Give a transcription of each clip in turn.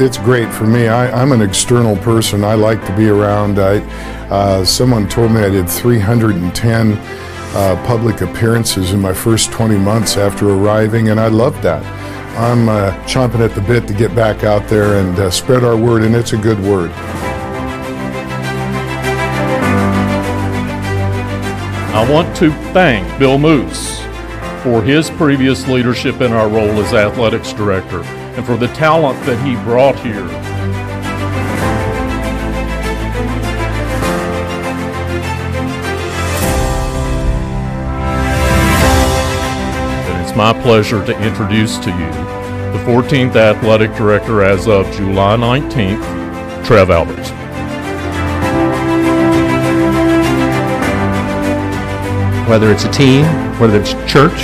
it's great for me. I, I'm an external person. I like to be around. I, uh, someone told me I did 310 uh, public appearances in my first 20 months after arriving, and I love that. I'm uh, chomping at the bit to get back out there and uh, spread our word, and it's a good word. I want to thank Bill Moos for his previous leadership in our role as athletics director and for the talent that he brought here. And it's my pleasure to introduce to you the 14th athletic director as of July 19th, Trev Alberts. whether it's a team, whether it's church,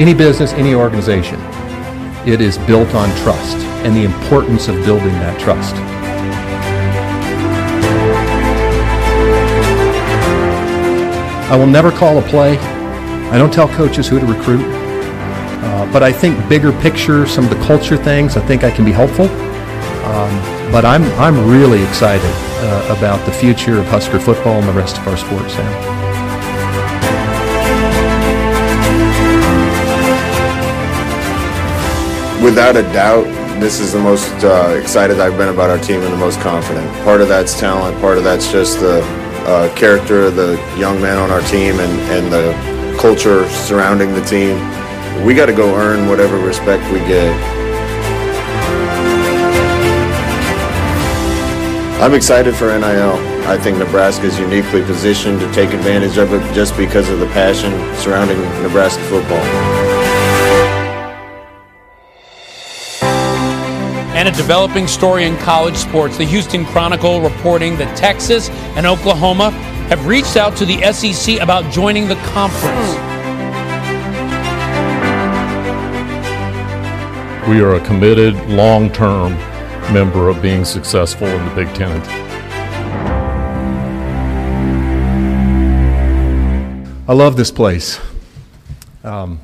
any business, any organization, it is built on trust and the importance of building that trust. I will never call a play. I don't tell coaches who to recruit. Uh, but I think bigger picture, some of the culture things, I think I can be helpful. Um, but I'm, I'm really excited uh, about the future of Husker football and the rest of our sports now. Without a doubt, this is the most uh, excited I've been about our team and the most confident. Part of that's talent, part of that's just the uh, character of the young men on our team and, and the culture surrounding the team. We got to go earn whatever respect we get. I'm excited for NIL. I think Nebraska is uniquely positioned to take advantage of it just because of the passion surrounding Nebraska football. And a developing story in college sports. The Houston Chronicle reporting that Texas and Oklahoma have reached out to the SEC about joining the conference. We are a committed, long term member of being successful in the Big Ten. I love this place. Um,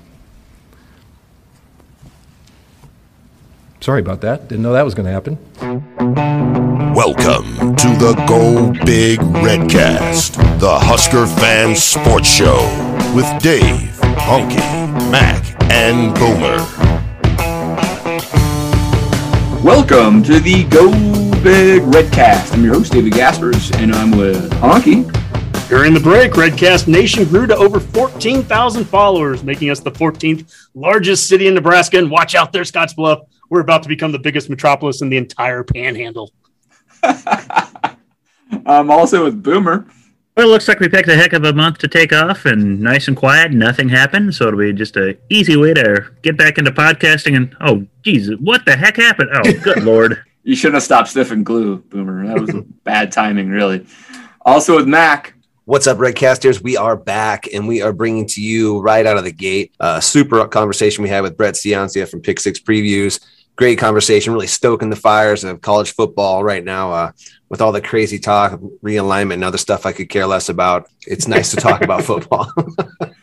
Sorry about that. Didn't know that was going to happen. Welcome to the Go Big Redcast, the Husker Fan Sports Show with Dave, Honky, Mac, and Boomer. Welcome to the Go Big Redcast. I'm your host, David Gaspers, and I'm with Honky. During the break, Redcast Nation grew to over 14,000 followers, making us the 14th largest city in Nebraska. And watch out there, Scottsbluff we're about to become the biggest metropolis in the entire panhandle. I'm also with Boomer. Well, it looks like we picked a heck of a month to take off and nice and quiet, nothing happened. So it'll be just a easy way to get back into podcasting. And oh, Jesus, what the heck happened? Oh, good Lord. You shouldn't have stopped sniffing glue, Boomer. That was bad timing, really. Also with Mac. What's up, Redcasters? We are back and we are bringing to you right out of the gate a super conversation we had with Brett Ciancia from Pick Six Previews great conversation, really stoking the fires of college football right now. Uh, with all the crazy talk, realignment, and other stuff I could care less about. It's nice to talk about football.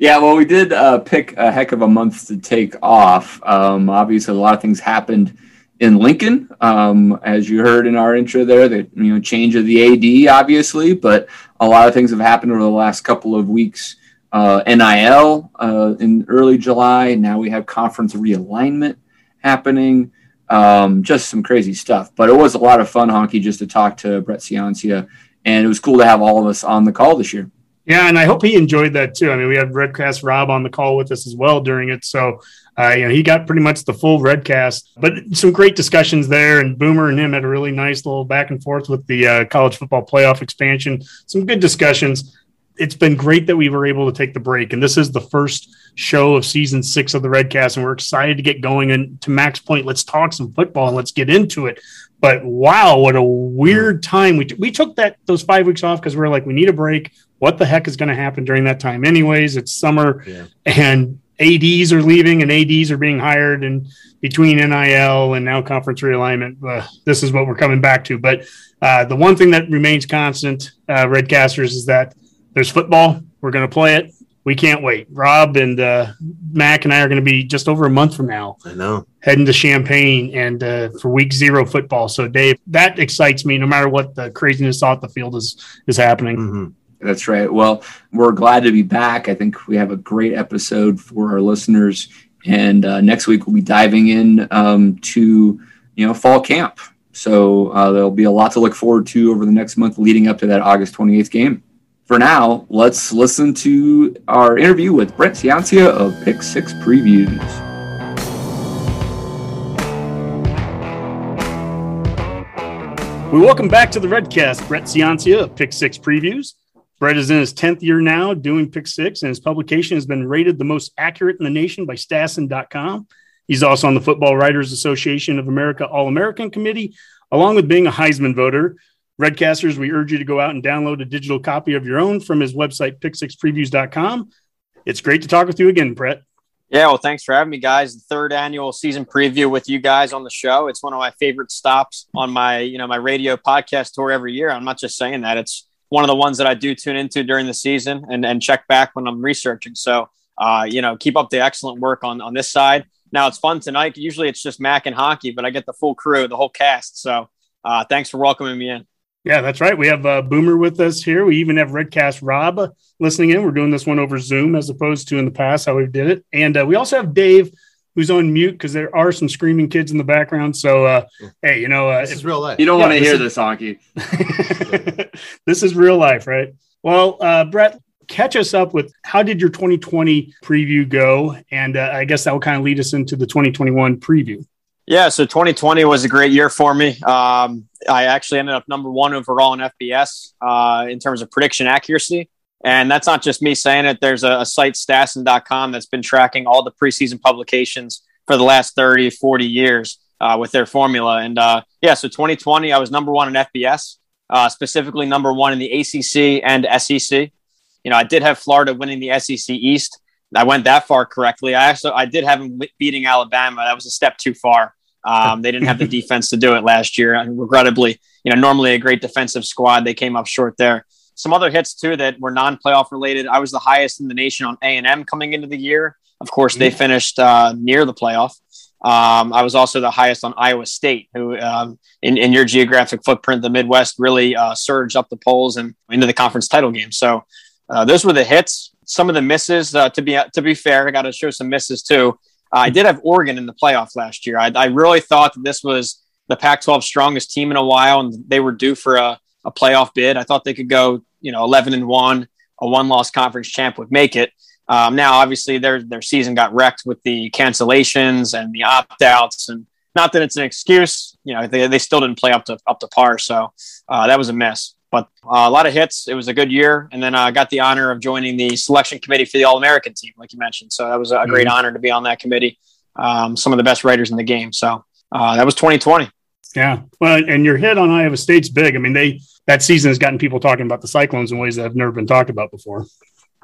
yeah, well, we did uh, pick a heck of a month to take off. Um, obviously, a lot of things happened in Lincoln, um, as you heard in our intro there. The you know change of the AD, obviously, but a lot of things have happened over the last couple of weeks uh, NIL uh, in early July. Now we have conference realignment happening. Um, just some crazy stuff. But it was a lot of fun, Honky, just to talk to Brett Ciancia. And it was cool to have all of us on the call this year. Yeah, and I hope he enjoyed that too. I mean, we had Redcast Rob on the call with us as well during it. So, uh, you know, he got pretty much the full Redcast, but some great discussions there. And Boomer and him had a really nice little back and forth with the uh, college football playoff expansion. Some good discussions it's been great that we were able to take the break. And this is the first show of season six of the Redcast, and we're excited to get going. And to Mac's point, let's talk some football and let's get into it. But wow, what a weird time we t- we took that those five weeks off because we are like we need a break. What the heck is going to happen during that time? Anyways, it's summer yeah. and ads are leaving and ads are being hired and between nil and now conference realignment uh, this is what we're coming back to but uh, the one thing that remains constant uh, redcasters is that there's football. We're going to play it. we can't wait. Rob and uh, Mac and I are going to be just over a month from now. I know. Heading to Champaign and uh, for week zero football. So, Dave, that excites me no matter what the craziness off the field is is happening. Mm-hmm. That's right. Well, we're glad to be back. I think we have a great episode for our listeners. And uh, next week we'll be diving in um, to you know fall camp. So uh, there'll be a lot to look forward to over the next month leading up to that August 28th game. For now, let's listen to our interview with Brett Ciancia of Pick Six Previews. We welcome back to the Redcast Brett Ciancia of Pick Six Previews. Brett is in his 10th year now doing Pick Six, and his publication has been rated the most accurate in the nation by Stassen.com. He's also on the Football Writers Association of America All American Committee, along with being a Heisman voter. Redcasters, we urge you to go out and download a digital copy of your own from his website, pick6previews.com. It's great to talk with you again, Brett. Yeah, well, thanks for having me, guys. The third annual season preview with you guys on the show. It's one of my favorite stops on my, you know, my radio podcast tour every year. I'm not just saying that; it's one of the ones that I do tune into during the season and, and check back when I'm researching. So, uh, you know, keep up the excellent work on on this side. Now it's fun tonight. Usually it's just Mac and Honky, but I get the full crew, the whole cast. So, uh, thanks for welcoming me in. Yeah, that's right. We have uh, Boomer with us here. We even have Redcast Rob listening in. We're doing this one over Zoom as opposed to in the past how we did it. And uh, we also have Dave, who's on mute because there are some screaming kids in the background. So, uh, hey, you know, uh, This is real life. You don't Yeah, want to hear is- this, Honky. this is real life, right? Well, uh, Brett, catch us up with how did your 2020 preview go? And uh, I guess that will kind of lead us into the 2021 preview. Yeah, so 2020 was a great year for me. Um, I actually ended up number one overall in FBS uh, in terms of prediction accuracy. And that's not just me saying it. There's a, a site, Stassen.com, that's been tracking all the preseason publications for the last 30, 40 years uh, with their formula. And uh, yeah, so 2020, I was number one in FBS, uh, specifically number one in the ACC and SEC. You know, I did have Florida winning the SEC East. I went that far correctly. I actually I did have him beating Alabama. That was a step too far. Um, they didn't have the defense to do it last year, and regrettably, you know, normally a great defensive squad, they came up short there. Some other hits too that were non-playoff related. I was the highest in the nation on A and M coming into the year. Of course, they finished uh, near the playoff. Um, I was also the highest on Iowa State, who um, in, in your geographic footprint, the Midwest really uh, surged up the polls and into the conference title game. So uh, those were the hits. Some of the misses, uh, to be to be fair, I got to show some misses too. Uh, I did have Oregon in the playoff last year. I, I really thought that this was the Pac-12 strongest team in a while, and they were due for a, a playoff bid. I thought they could go, you know, 11 and one, a one-loss conference champ would make it. Um, now, obviously, their their season got wrecked with the cancellations and the opt-outs, and not that it's an excuse. You know, they, they still didn't play up to up to par, so uh, that was a mess. But uh, a lot of hits. It was a good year, and then I uh, got the honor of joining the selection committee for the All American team, like you mentioned. So that was a great honor to be on that committee. Um, some of the best writers in the game. So uh, that was 2020. Yeah. Well, and your hit on Iowa State's big. I mean, they that season has gotten people talking about the Cyclones in ways that have never been talked about before.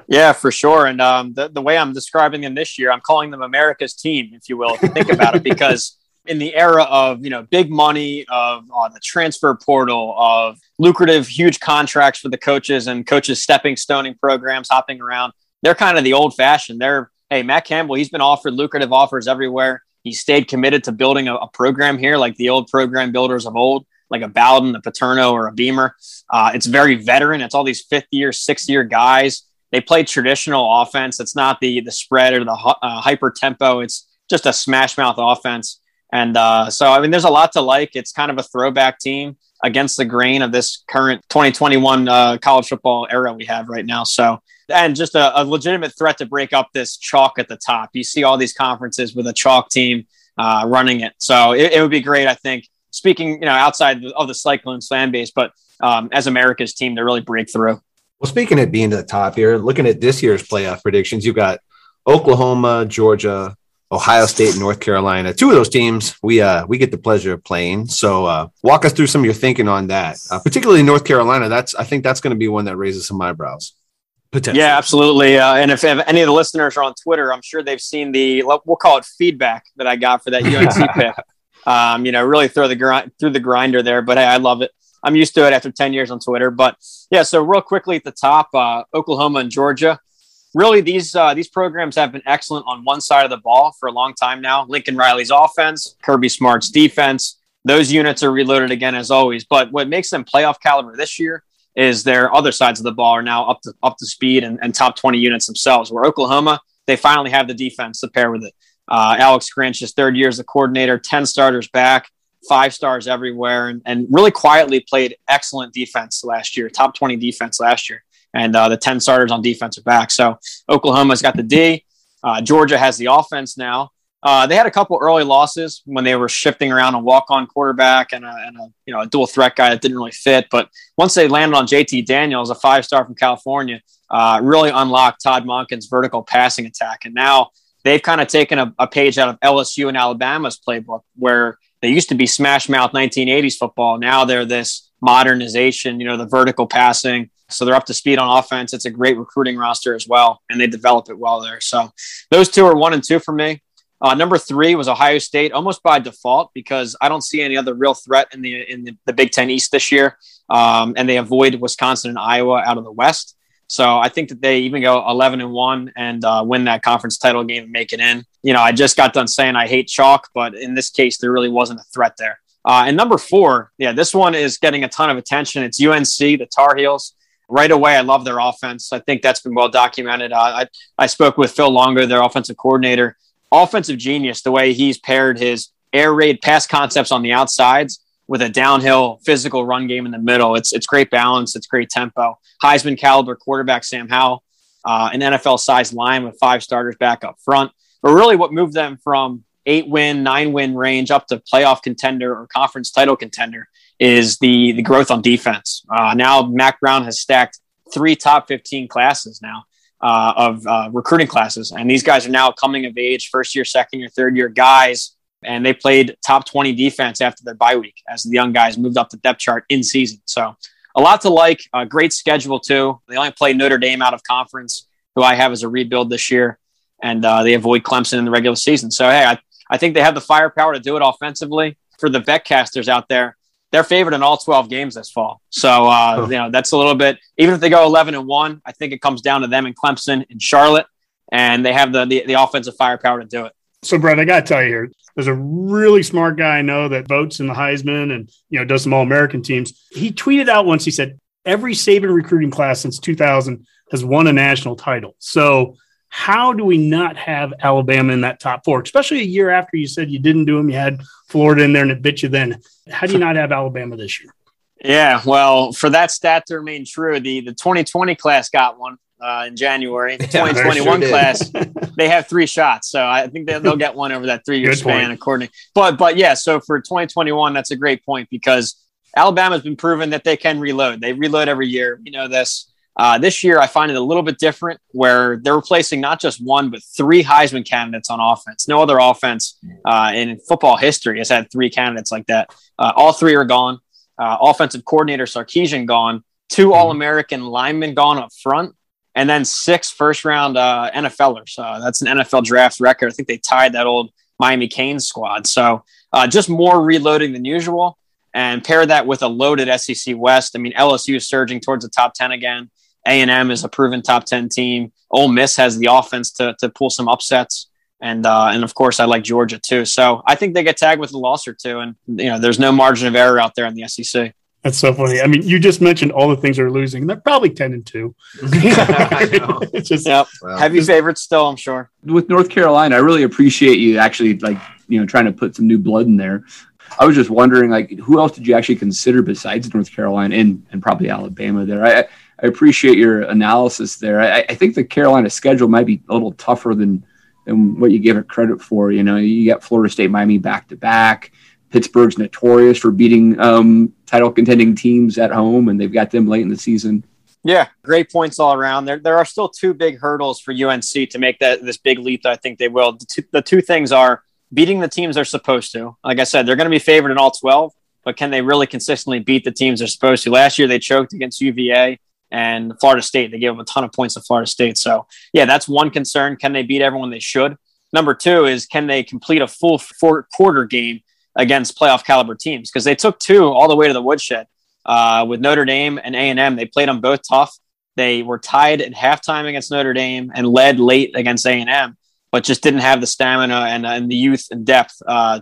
Yeah, for sure. And um, the, the way I'm describing them this year, I'm calling them America's team, if you will, if you think about it, because in the era of you know big money, of uh, the transfer portal, of lucrative, huge contracts for the coaches and coaches stepping stoning programs, hopping around, they're kind of the old fashioned. They're hey, Matt Campbell, he's been offered lucrative offers everywhere. He stayed committed to building a, a program here, like the old program builders of old, like a Bowden, a Paterno, or a Beamer. Uh, it's very veteran. It's all these fifth year, sixth year guys they play traditional offense. It's not the the spread or the uh, hyper tempo. It's just a smash mouth offense. And uh, so, I mean, there's a lot to like. It's kind of a throwback team against the grain of this current 2021 uh, college football era we have right now. So, and just a, a, legitimate threat to break up this chalk at the top. You see all these conferences with a chalk team uh, running it. So it, it would be great, I think. Speaking, you know, outside of the Cyclones fan base, but um, as America's team to really break through. Well, speaking of being to the top here, looking at this year's playoff predictions, you've got Oklahoma, Georgia, Ohio State, and North Carolina. Two of those teams we uh, we get the pleasure of playing. So uh, walk us through some of your thinking on that, uh, particularly North Carolina. That's I think that's going to be one that raises some eyebrows. Potentially. Yeah, absolutely. Uh, and if, if, any of the listeners are on Twitter, I'm sure they've seen the we'll call it feedback that I got for that UNC pick. Um, you know, really throw the grind through the grinder there. But hey, I love it. I'm used to it after 10 years on Twitter. But yeah, so real quickly at the top, uh, Oklahoma and Georgia. Really, these uh, these programs have been excellent on one side of the ball for a long time now. Lincoln Riley's offense, Kirby Smart's defense. Those units are reloaded again as always. But what makes them playoff caliber this year is their other sides of the ball are now up to up to speed and, and top 20 units themselves. Where Oklahoma, they finally have the defense to pair with it. Uh, Alex Grinch, his third year as the coordinator, 10 starters back, five stars everywhere, and, and really quietly played excellent defense last year, top 20 defense last year. And uh, the 10 starters on defensive back. So Oklahoma's got the D. Uh, Georgia has the offense now. Uh, they had a couple early losses when they were shifting around a walk-on quarterback and a, and a, you know a dual threat guy that didn't really fit. But once they landed on JT Daniels, a five-star from California, uh, really unlocked Todd Monken's vertical passing attack. And now they've kind of taken a, a, page out of LSU and Alabama's playbook, where they used to be smash mouth 1980s football. Now they're this modernization, you know, the vertical passing. So they're up to speed on offense. It's a great recruiting roster as well, and they develop it well there. So those two are one and two for me. Uh, number three was Ohio State, almost by default because I don't see any other real threat in the in the, the Big Ten East this year, um, and they avoid Wisconsin and Iowa out of the West. So I think that they even go 11 and one and uh, win that conference title game and make it in. You know, I just got done saying I hate chalk, but in this case, there really wasn't a threat there. Uh, and number four, yeah, this one is getting a ton of attention. It's UNC, the Tar Heels. Right away, I love their offense. I think that's been well documented. Uh, I, I spoke with Phil Longo, their offensive coordinator, offensive genius, the way he's paired his air raid pass concepts on the outsides with a downhill physical run game in the middle. It's, it's great balance. It's great tempo. Heisman caliber quarterback Sam Howell, uh, an NFL sized line with five starters back up front. But really, what moved them from eight win, nine win range up to playoff contender or conference title contender is the, the growth on defense. Uh, now, Mack Brown has stacked three top 15 classes now uh, of uh, recruiting classes. And these guys are now coming of age, first year, second year, third year guys. And they played top 20 defense after their bye week as the young guys moved up the depth chart in season. So a lot to like, a great schedule too. They only play Notre Dame out of conference, who I have as a rebuild this year. And uh, they avoid Clemson in the regular season. So, hey, I, I think they have the firepower to do it offensively. For the betcasters out there, they're favored in all 12 games this fall. So, uh, oh. you know, that's a little bit, even if they go 11 and one, I think it comes down to them and Clemson and Charlotte, and they have the, the, the offensive firepower to do it. So, Brett, I got to tell you here, there's a really smart guy I know that votes in the Heisman and, you know, does some all American teams. He tweeted out once, he said, every Saban recruiting class since 2000 has won a national title. So, how do we not have Alabama in that top four, especially a year after you said you didn't do them? You had Florida in there and it bit you then. How do you not have Alabama this year? Yeah, well, for that stat to remain true, the, the 2020 class got one uh, in January. The 2021 sure class, they have three shots. So I think they'll, they'll get one over that three year span, point. according. But, but yeah, so for 2021, that's a great point because Alabama's been proven that they can reload. They reload every year. You know this. Uh, this year, I find it a little bit different where they're replacing not just one, but three Heisman candidates on offense. No other offense uh, in football history has had three candidates like that. Uh, all three are gone. Uh, offensive coordinator Sarkisian gone. 2 mm-hmm. All American linemen gone up front. And then six first round uh, NFLers. Uh, that's an NFL draft record. I think they tied that old Miami Canes squad. So just more reloading than usual. And pair that with a loaded SEC West. I mean, LSU is surging towards the top 10 again. A&M is a proven top 10 team. Ole Miss has the offense to, to pull some upsets. And, uh, and of course, I like Georgia too. So I think they get tagged with a loss or two. And, you know, there's no margin of error out there in the SEC. That's so funny. I mean, you just mentioned all the things they're losing, and they're probably 10 and 2. it's just, yep. Well, Heavy favorites still, I'm sure. With North Carolina, I really appreciate you actually, like, you know, trying to put some new blood in there. I was just wondering, like, who else did you actually consider besides North Carolina and, and probably Alabama there? I, I appreciate your analysis there. I, I, think the Carolina schedule might be a little tougher than than what you give it credit for. You know, you got Florida State, Miami back to back. Pittsburgh's notorious for beating um, title contending teams at home, and they've got them late in the season. Yeah, great points all around. There, there are still two big hurdles for UNC to make that this big leap. That I think they will. The two, the two things are beating the teams they're supposed to. Like I said, they're going to be favored in all twelve, but can they really consistently beat the teams they're supposed to? Last year they choked against UVA and Florida State. They gave them a ton of points to Florida State. So, yeah, that's one concern. Can they beat everyone they should? Number two is can they complete a full four quarter game against playoff caliber teams? Because they took two all the way to the woodshed uh, with Notre Dame and A and M. They played them both tough. They were tied at halftime against Notre Dame and led late against A and M, but just didn't have the stamina and, and the youth and depth. Uh,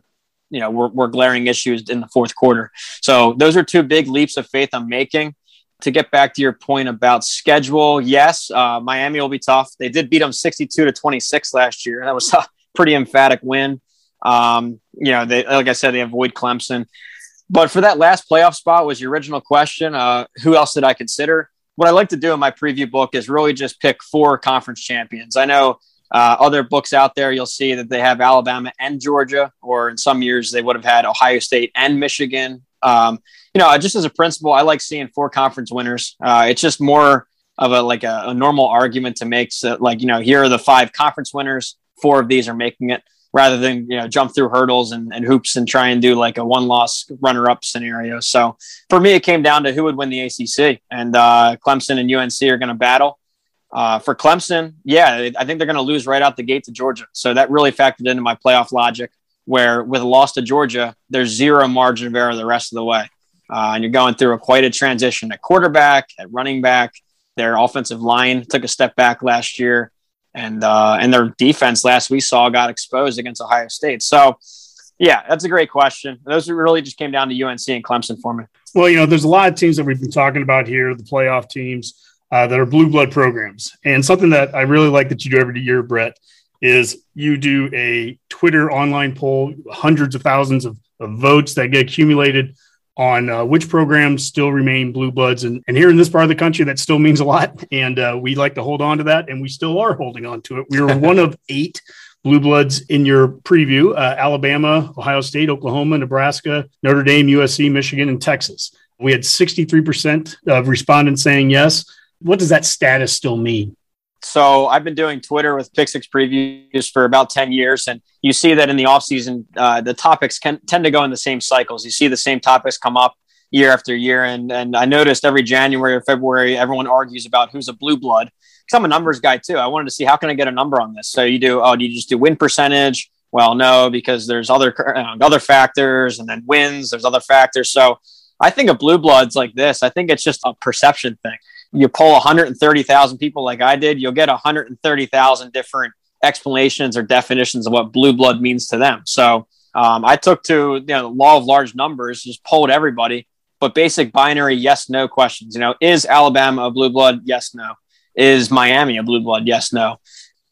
you know, were, were glaring issues in the fourth quarter. So those are two big leaps of faith I'm making. To get back to your point about schedule, yes, uh, Miami will be tough. They did beat them 62 to 26 last year. That was a pretty emphatic win. Um, you know, they, like I said, they avoid Clemson. But for that last playoff spot was your original question. Uh, who else did I consider? What I like to do in my preview book is really just pick four conference champions. I know uh, other books out there, you'll see that they have Alabama and Georgia, or in some years they would have had Ohio State and Michigan. Um, you know, just as a principle, I like seeing four conference winners. Uh, it's just more of a like a, a normal argument to make. So, like, you know, here are the five conference winners. Four of these are making it rather than you know jump through hurdles and, and hoops and try and do like a one loss runner up scenario. So for me, it came down to who would win the ACC, and uh, Clemson and UNC are going to battle. Uh, for Clemson, yeah, I think they're going to lose right out the gate to Georgia. So that really factored into my playoff logic. Where with a loss to Georgia, there's zero margin of error the rest of the way, uh, and you're going through a quite a transition at quarterback, at running back. Their offensive line took a step back last year and uh, and their defense last we saw got exposed against Ohio State. So, yeah, that's a great question. Those really just came down to UNC and Clemson for me. Well, you know, there's a lot of teams that we've been talking about here, the playoff teams uh, that are blue blood programs, and something that I really like that you do every year, Brett, is you do a Twitter online poll, hundreds of thousands of, of votes that get accumulated on uh, which programs still remain blue bloods. And, and here in this part of the country, that still means a lot. And uh, we like to hold on to that, and we still are holding on to it. We were one of eight blue bloods in your preview uh, Alabama, Ohio State, Oklahoma, Nebraska, Notre Dame, USC, Michigan, and Texas. We had 63% of respondents saying yes. What does that status still mean? So I've been doing Twitter with Pick Six previews for about 10 years. And you see that in the offseason, uh, the topics can tend to go in the same cycles. You see the same topics come up year after year. And, and I noticed every January or February, everyone argues about who's a blue blood. Because I'm a numbers guy too. I wanted to see how can I get a number on this. So you do, oh, do you just do win percentage? Well, no, because there's other uh, other factors, and then wins. There's other factors. So I think of blue bloods like this. I think it's just a perception thing you pull 130,000 people like I did, you'll get 130,000 different explanations or definitions of what blue blood means to them. So um, I took to you know, the law of large numbers, just polled everybody, but basic binary yes no questions. You know, is Alabama a blue blood? Yes, no. Is Miami a blue blood? Yes, no.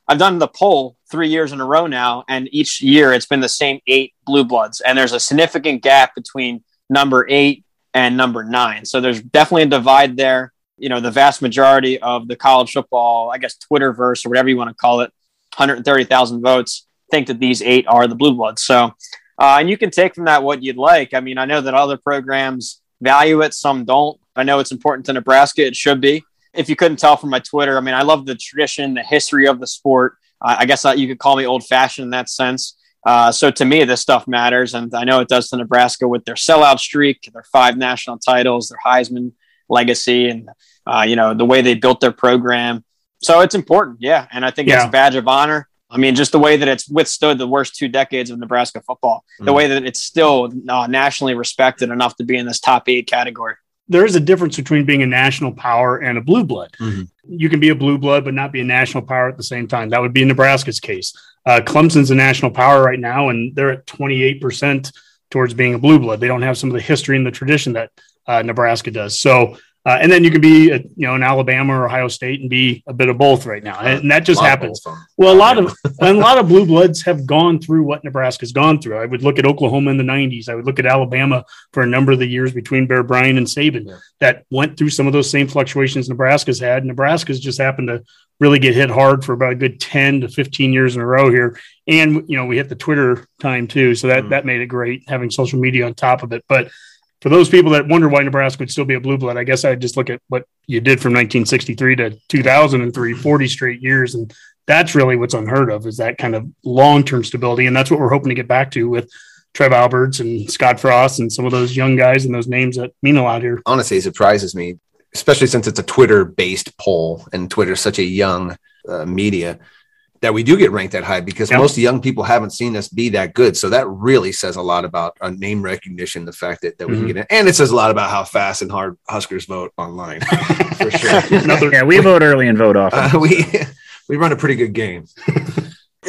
I've done the poll three years in a row now, and each year it's been the same eight blue bloods, and there's a significant gap between number eight and number nine. So there's definitely a divide there you know, the vast majority of the college football, I guess, Twitterverse or whatever you want to call it, 130,000 votes think that these eight are the blue bloods. So, uh, and you can take from that what you'd like. I mean, I know that other programs value it, some don't. I know it's important to Nebraska. It should be. If you couldn't tell from my Twitter, I mean, I love the tradition, the history of the sport. Uh, I guess you could call me old fashioned in that sense. Uh, so to me, this stuff matters. And I know it does to Nebraska with their sellout streak, their five national titles, their Heisman legacy and uh, you know the way they built their program. So it's important, yeah, and I think yeah. it's a badge of honor. I mean, just the way that it's withstood the worst two decades of Nebraska football, mm. the way that it's still uh, nationally respected enough to be in this top eight category. There is a difference between being a national power and a blue blood. Mm-hmm. You can be a blue blood, but not be a national power at the same time. That would be Nebraska's case. Uh, Clemson's a national power right now, and they're at 28% towards being a blue blood. They don't have some of the history and the tradition that uh, Nebraska does. So, uh, and then you can be, a, you know, in Alabama or Ohio State and be a bit of both right now, and that just happens. Well, a lot of and a lot of blue bloods have gone through what Nebraska's gone through. I would look at Oklahoma in the '90s. I would look at Alabama for a number of the years between Bear Bryant and Saban yeah. that went through some of those same fluctuations Nebraska's had. Nebraska's just happened to really get hit hard for about a good 10 to 15 years in a row here. And, you know, we hit the Twitter time too. So that, mm. that made it great having social media on top of it. But for those people that wonder why Nebraska would still be a blue blood, I guess I'd just look at what you did from 1963 to 2003, 40 straight years. And that's really what's unheard of is that kind of long term stability. And that's what we're hoping to get back to with Trev Alberts and Scott Frost and some of those young guys and those names that mean a lot here. Honestly, surprises me, especially since it's a Twitter based poll and Twitter is such a young uh, media that we do get ranked that high because Yep. most young people haven't seen us be that good. So that really says a lot about our name recognition, the fact that, that we Mhm. can get in. And it says a lot about how fast and hard Huskers vote online for sure. Yeah, we vote early and vote often. Uh, we we run a pretty good game.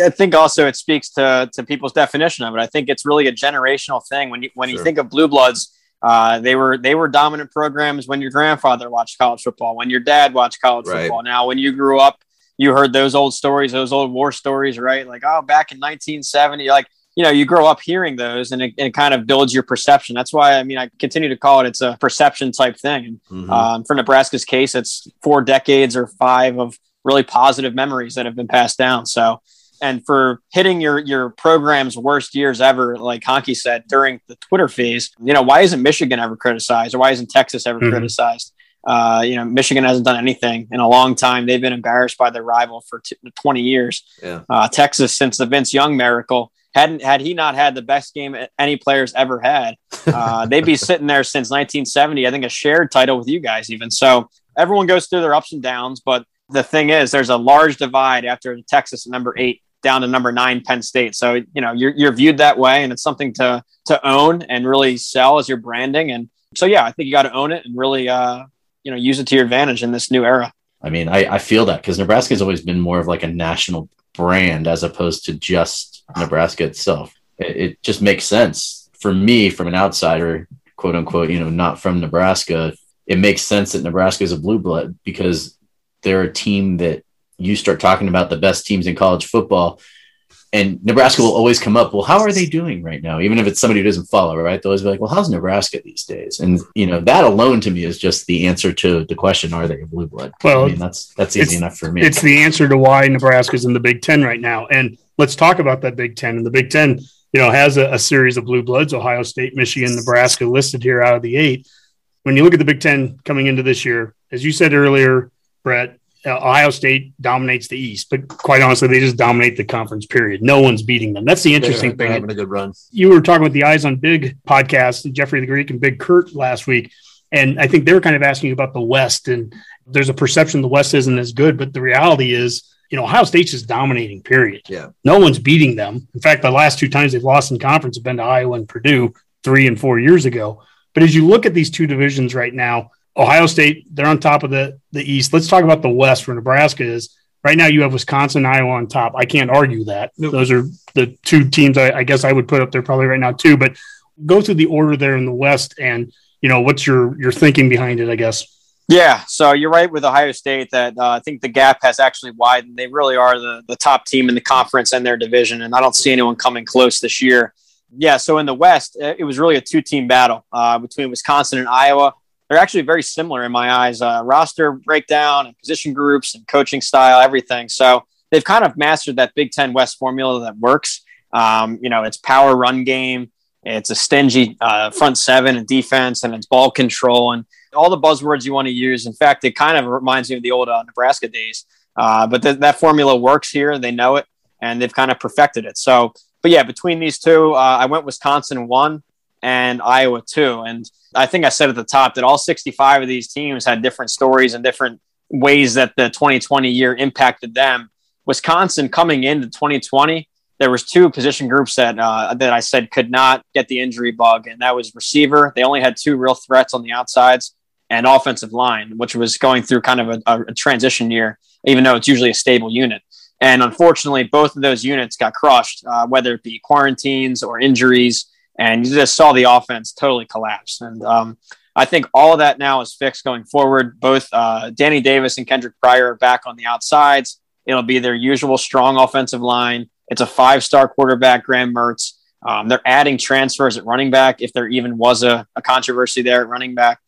I think also it speaks to to people's definition of it. I think it's really a generational thing. When you when you think of Blue Bloods, uh, they were they were dominant programs when your grandfather watched college football, when your dad watched college Right. football. Now, when you grew up, you heard those old stories, those old war stories, right? Like, oh, back in 1970, like you know, you grow up hearing those, and it, it kind of builds your perception. That's why I mean, I continue to call it it's a perception type thing. Mhm. Um, for Nebraska's case, it's four decades or five of really positive memories that have been passed down. So, and for hitting your your program's worst years ever, like Honky said during the Twitter phase, you know, why isn't Michigan ever criticized, or why isn't Texas ever Mhm. criticized? Uh, you know, Michigan hasn't done anything in a long time. They've been embarrassed by their rival for t- 20 years. Yeah. Uh, Texas, since the Vince Young miracle, hadn't had he not had the best game any players ever had, uh, they'd be sitting there since 1970. I think a shared title with you guys, even. So everyone goes through their ups and downs, but the thing is, there's a large divide after Texas number eight down to number nine, Penn State. So you know you're you're viewed that way, and it's something to to own and really sell as your branding. And so yeah, I think you got to own it and really uh, you know use it to your advantage in this new era. I mean, I, I feel that because Nebraska has always been more of like a national brand as opposed to just Nebraska itself. It, it just makes sense for me from an outsider, quote unquote, you know, not from Nebraska. It makes sense that Nebraska is a blue blood because they're a team that you start talking about the best teams in college football. And Nebraska will always come up. Well, how are they doing right now? Even if it's somebody who doesn't follow, right? They'll always be like, "Well, how's Nebraska these days?" And you know that alone to me is just the answer to the question: Are they a blue blood? Well, I mean, that's that's easy enough for me. It's the answer to why Nebraska's in the Big Ten right now. And let's talk about that Big Ten. And the Big Ten, you know, has a, a series of blue bloods: Ohio State, Michigan, Nebraska listed here out of the eight. When you look at the Big Ten coming into this year, as you said earlier, Brett, Uh, Ohio State dominates the East, but quite honestly, they just dominate the conference. Period. No one's beating them. That's the interesting They're, they're thing having a good run. you were talking with the Eyes on Big podcast, Jeffrey the Greek and Big Kurt last week. And I think they were kind of asking about the West. And there's a perception the West isn't as good, but the reality is, you know, Ohio State's just dominating, period. Yeah. No one's beating them. In fact, the last two times they've lost in conference have been to Iowa and Purdue three and four years ago. But as you look at these two divisions right now, Ohio State, they're on top of the, the East. Let's talk about the West where Nebraska is. Right now, you have Wisconsin, Iowa on top. I can't argue that. Those are the two teams I, I guess I would put up there probably right now too. But go through the order there in the West, and you know what's your your thinking behind it. I guess. Yeah, so you're right with Ohio State that uh, I think the gap has actually widened. They really are the, the top team in the conference and their division, and I don't see anyone coming close this year. Yeah, so in the West, uh, it was really a two team battle uh, between Wisconsin and Iowa. They're actually very similar in my eyes uh, roster breakdown and position groups and coaching style, everything. So they've kind of mastered that Big Ten West formula that works. Um, you know, it's power run game, it's a stingy uh, front seven and defense, and it's ball control and all the buzzwords you want to use. In fact, it kind of reminds me of the old uh, Nebraska days. Uh, but th- that formula works here. They know it, and they've kind of perfected it. So, but yeah, between these two, uh, I went Wisconsin one and Iowa two. And I think I said at the top that all 65 of these teams had different stories and different ways that the 2020 year impacted them. Wisconsin coming into 2020, there was two position groups that uh, that I said could not get the injury bug, and that was receiver. They only had two real threats on the outsides, and offensive line, which was going through kind of a, a transition year, even though it's usually a stable unit. And unfortunately, both of those units got crushed, uh, whether it be quarantines or injuries, and you just saw the offense totally collapse. And um, I think all of that now is fixed going forward. Both uh, Danny Davis and Kendrick Pryor are back on the outsides. It'll be their usual strong offensive line. It's a five-star quarterback, Graham Mertz. Um, they're adding transfers at running back if there even was a, a controversy there at running back.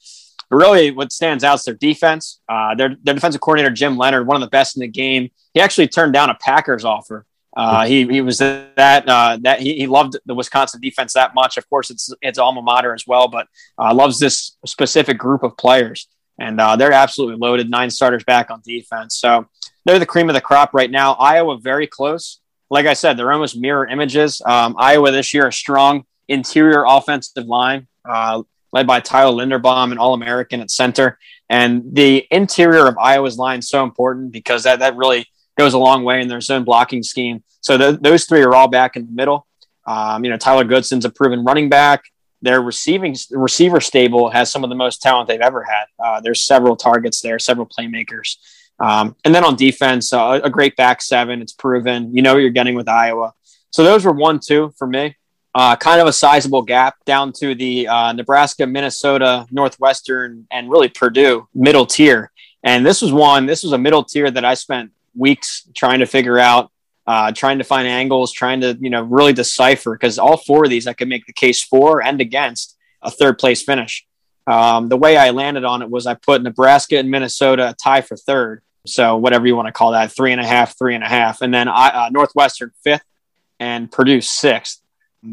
But really, what stands out is their defense. Uh, their, their defensive coordinator, Jim Leonhard, one of the best in the game. He actually turned down a Packers offer. Uh, he, he was that uh, that he, he loved the Wisconsin defense that much. Of course, it's it's alma mater as well, but uh, loves this specific group of players, and uh, they're absolutely loaded. Nine starters back on defense, so they're the cream of the crop right now. Iowa very close. Like I said, they're almost mirror images. Um, Iowa this year a strong interior offensive line. Uh, led by Tyler Linderbaum, an All American at center. And the interior of Iowa's line is so important because that, that really goes a long way in their zone blocking scheme. So th- those three are all back in the middle. Um, you know, Tyler Goodson's a proven running back. Their receiving receiver stable has some of the most talent they've ever had. Uh, there's several targets there, several playmakers. Um, and then on defense, uh, a great back seven. It's proven. You know what you're getting with Iowa. So those were one, two for me. Uh, kind of a sizable gap down to the uh, Nebraska, Minnesota, Northwestern, and really Purdue middle tier. And this was one, this was a middle tier that I spent weeks trying to figure out, uh, trying to find angles, trying to, you know, really decipher because all four of these I could make the case for and against a third place finish. Um, the way I landed on it was I put Nebraska and Minnesota tie for third. So whatever you want to call that, three and a half, three and a half, and then I, uh, Northwestern fifth and Purdue sixth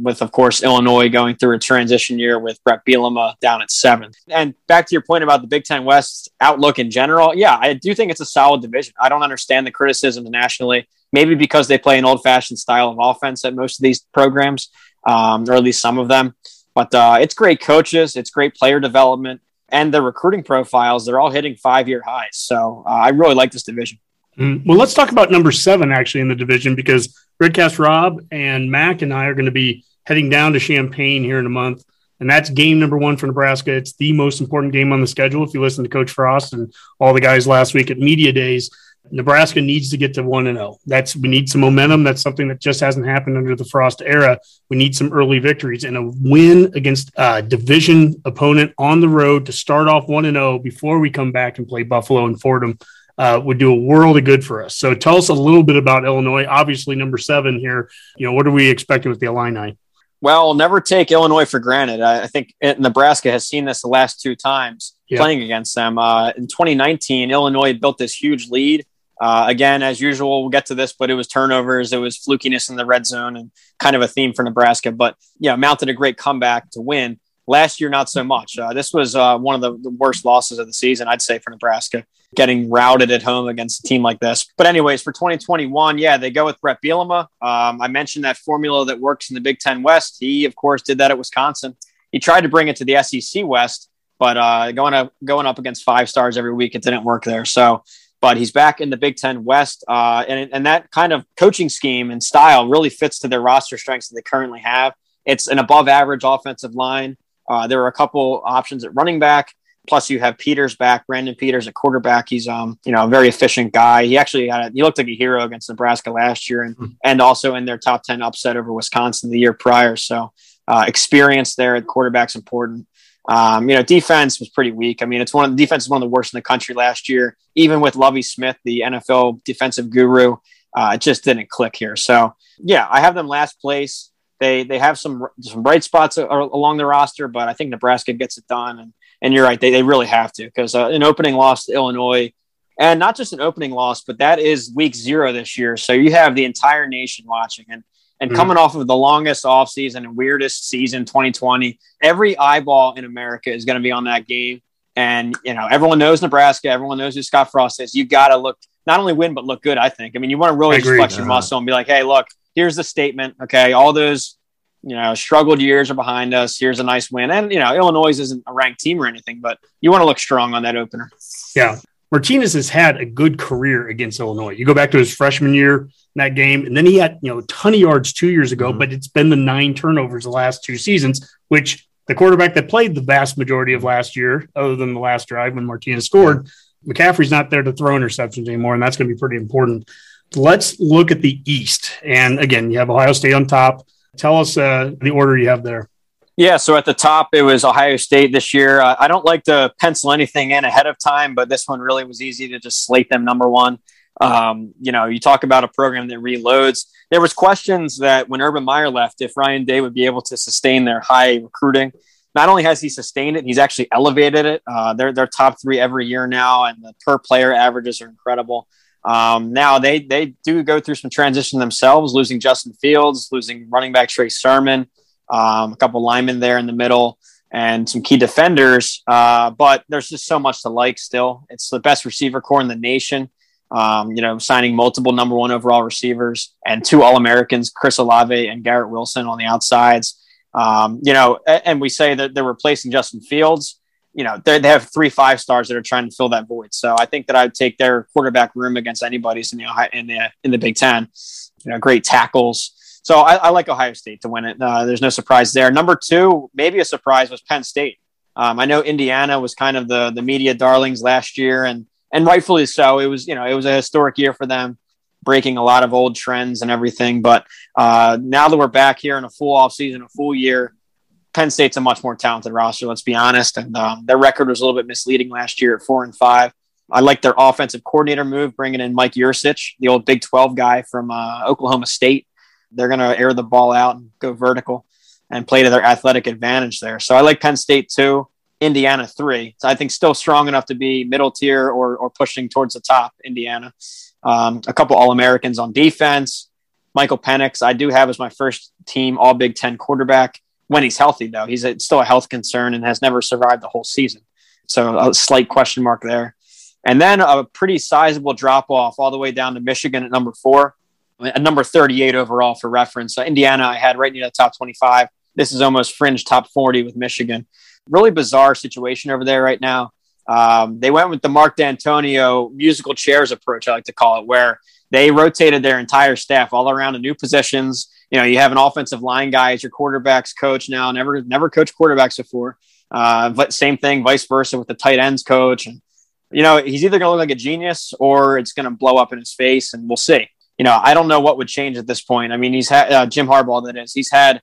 with, of course, Illinois going through a transition year with Bret Bielema down at seventh. And back to your point about the Big Ten West outlook in general, yeah, I do think it's a solid division. I don't understand the criticisms nationally, maybe because they play an old fashioned style of offense at most of these programs, um, or at least some of them. But uh, it's great coaches, it's great player development, and the recruiting profiles, they're all hitting five year highs. So uh, I really like this division. Mm, well, let's talk about number seven actually in the division because Redcast Rob and Mac and I are going to be heading down to Champaign here in a month. And that's game number one for Nebraska. It's the most important game on the schedule. If you listen to Coach Frost and all the guys last week at media days, Nebraska needs to get to one and zero. Oh. That's we need some momentum. That's something that just hasn't happened under the Frost era. We need some early victories and a win against a division opponent on the road to start off one and zero oh before we come back and play Buffalo and Fordham uh, would do a world of good for us. So tell us a little bit about Illinois. Obviously, number seven here. You know, what are we expecting with the Illini? Well, never take Illinois for granted. I, I think Nebraska has seen this the last two times yeah. playing against them. Uh, in 2019, Illinois built this huge lead. Uh, again, as usual, we'll get to this, but it was turnovers, it was flukiness in the red zone, and kind of a theme for Nebraska. But yeah, mounted a great comeback to win. Last year, not so much. Uh, this was uh, one of the, the, worst losses of the season, I'd say, for Nebraska, getting routed at home against a team like this. But, anyways, for 2021, yeah, they go with Bret Bielema. Um, I mentioned that formula that works in the Big Ten West. He, of course, did that at Wisconsin. He tried to bring it to the SEC West, but uh, going up going up against five stars every week, it didn't work there. So, but he's back in the Big Ten West, uh, and and that kind of coaching scheme and style really fits to their roster strengths that they currently have. It's an above average offensive line. Uh, there are a couple options at running back. Plus, you have Peters back, Brandon Peters at quarterback. He's um, you know, a very efficient guy. He actually had a, he looked like a hero against Nebraska last year, and mm-hmm. and also in their top ten upset over Wisconsin the year prior. So, uh, experience there at quarterback's important. Um, you know, defense was pretty weak. I mean, it's one of the defense is one of the worst in the country last year. Even with Lovie Smith, the NFL defensive guru, uh, it just didn't click here. So, yeah, I have them last place. They they have some some bright spots along the roster, but I think Nebraska gets it done. And and you're right, they, they really have to because uh, an opening loss to Illinois, and not just an opening loss, but that is week zero this year. So you have the entire nation watching, and and mm coming off of the longest offseason and weirdest season 2020, every eyeball in America is going to be on that game. And you know, everyone knows Nebraska, everyone knows who Scott Frost is. You got to look not only win but look good. I think. I mean, you want to really flex your uh-huh. muscle and be like, hey, look, here's the statement. Okay, all those you know struggled years are behind us. Here's a nice win, and you know Illinois isn't a ranked team or anything, but you want to look strong on that opener. Yeah, Martinez has had a good career against Illinois. You go back to his freshman year in that game, and then he had you know a ton of yards two years ago, mm-hmm. but it's been the nine turnovers the last two seasons, which the quarterback that played the vast majority of last year, other than the last drive when Martinez scored, McCaffrey's not there to throw interceptions anymore, and that's going to be pretty important. Let's look at the East. And again, you have Ohio State on top. Tell us uh, the order you have there. Yeah, so at the top, it was Ohio State this year. Uh, I don't like to pencil anything in ahead of time, but this one really was easy to just slate them number one. Um, you know, you talk about a program that reloads. There was questions that when Urban Meyer left, if Ryan Day would be able to sustain their high recruiting. Not only has he sustained it, he's actually elevated it. Uh, they're they're top three every year now, and the per player averages are incredible. Um, now they they do go through some transition themselves, losing Justin Fields, losing running back Trey Sermon, um, a couple linemen there in the middle, and some key defenders. Uh, but there's just so much to like still. It's the best receiver corps in the nation. Um, you know, signing multiple number one overall receivers and two All Americans, Chris Olave and Garrett Wilson on the outsides. Um, you know, and we say that they're replacing Justin Fields. You know, they have three five stars that are trying to fill that void. So I think that I'd take their quarterback room against anybody's in the in the in the Big Ten. You know, great tackles. So I, I like Ohio State to win it. Uh, there's no surprise there. Number two, maybe a surprise was Penn State. Um, I know Indiana was kind of the the media darlings last year, and and rightfully so. It was you know it was a historic year for them, breaking a lot of old trends and everything. But uh, now that we're back here in a full off season, a full year, Penn State's a much more talented roster. Let's be honest, and um, their record was a little bit misleading last year at four and five. I like their offensive coordinator move, bringing in Mike Yurcich, the old Big Twelve guy from uh, Oklahoma State. They're going to air the ball out and go vertical and play to their athletic advantage there. So I like Penn State two, Indiana three. So I think still strong enough to be middle tier or, or pushing towards the top, Indiana. Um, a couple All Americans on defense. Michael Penix, I do have as my first team All Big Ten quarterback when he's healthy, though. He's a, still a health concern and has never survived the whole season. So a slight question mark there. And then a pretty sizable drop off all the way down to Michigan at number four a number 38 overall for reference. Indiana, I had right near the top 25. This is almost fringe top 40 with Michigan. Really bizarre situation over there right now. Um, they went with the Mark Dantonio musical chairs approach, I like to call it, where they rotated their entire staff all around in new positions. You know, you have an offensive line guy as your quarterbacks coach now, never never coached quarterbacks before. Uh, but same thing, vice versa with the tight ends coach. And, you know, he's either going to look like a genius or it's going to blow up in his face, and we'll see you know, I don't know what would change at this point. I mean, he's had uh, Jim Harbaugh, that is, he's had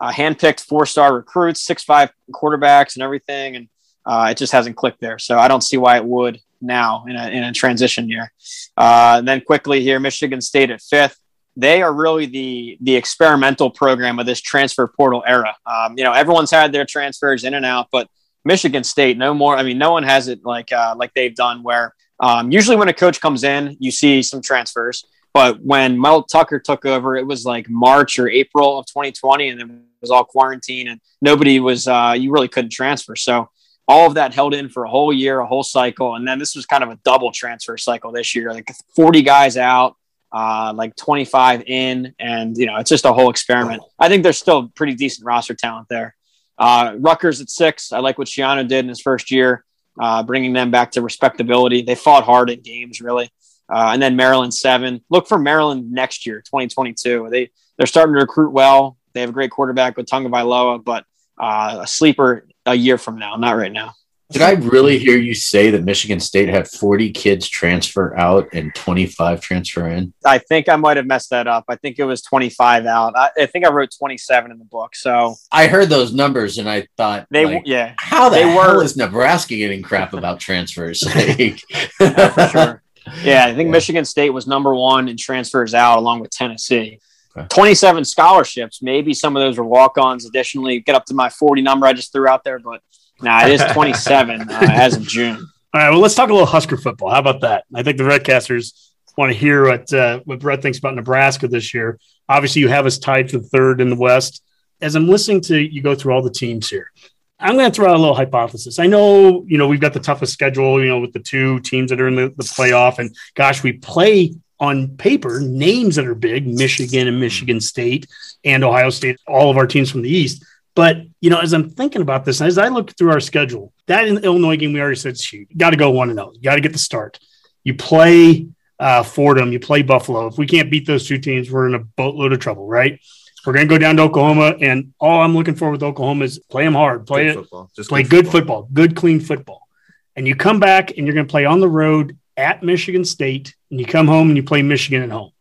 uh, handpicked four star recruits, six five quarterbacks, and everything, and uh, it just hasn't clicked there. So I don't see why it would now in a, in a transition year. Uh, and then quickly here, Michigan State at fifth. They are really the the experimental program of this transfer portal era. Um, you know, everyone's had their transfers in and out, but Michigan State, no more. I mean, no one has it like uh, like they've done. Where um, usually when a coach comes in, you see some transfers. But when Mel Tucker took over, it was like March or April of 2020, and it was all quarantine, and nobody was. Uh, you really couldn't transfer. So all of that held in for a whole year, a whole cycle, and then this was kind of a double transfer cycle this year. Like 40 guys out, uh, like 25 in, and you know it's just a whole experiment. I think there's still pretty decent roster talent there. Uh, Rutgers at six. I like what Schiano did in his first year, uh, bringing them back to respectability. They fought hard in games, really. Uh, and then Maryland seven. Look for Maryland next year, 2022. They they're starting to recruit well. They have a great quarterback with Tagovailoa, but uh, a sleeper a year from now, not right now. Did I really hear you say that Michigan State had 40 kids transfer out and 25 transfer in? I think I might have messed that up. I think it was 25 out. I, I think I wrote 27 in the book. So I heard those numbers and I thought, they like, yeah, how the they hell were is Nebraska getting crap about transfers? Like, yeah, for sure. Yeah, I think Michigan State was number one in transfers out, along with Tennessee. Okay. 27 scholarships. Maybe some of those were walk ons. Additionally, get up to my 40 number I just threw out there, but nah, it is 27 uh, as of June. All right, well, let's talk a little Husker football. How about that? I think the Redcasters want to hear what uh, what Brett thinks about Nebraska this year. Obviously, you have us tied to third in the West. As I'm listening to you go through all the teams here, I'm going to throw out a little hypothesis. I know, you know, we've got the toughest schedule, you know, with the two teams that are in the, the playoff. And gosh, we play on paper names that are big Michigan and Michigan State and Ohio State, all of our teams from the East. But, you know, as I'm thinking about this, as I look through our schedule, that in the Illinois game, we already said, shoot, you got to go 1 0. You got to get the start. You play uh, Fordham, you play Buffalo. If we can't beat those two teams, we're in a boatload of trouble, right? We're going to go down to Oklahoma, and all I'm looking for with Oklahoma is play them hard, play Good it, football. Just play good good football. good clean football. And you come back and you're going to play on the road at Michigan State, and you come home and you play Michigan at home.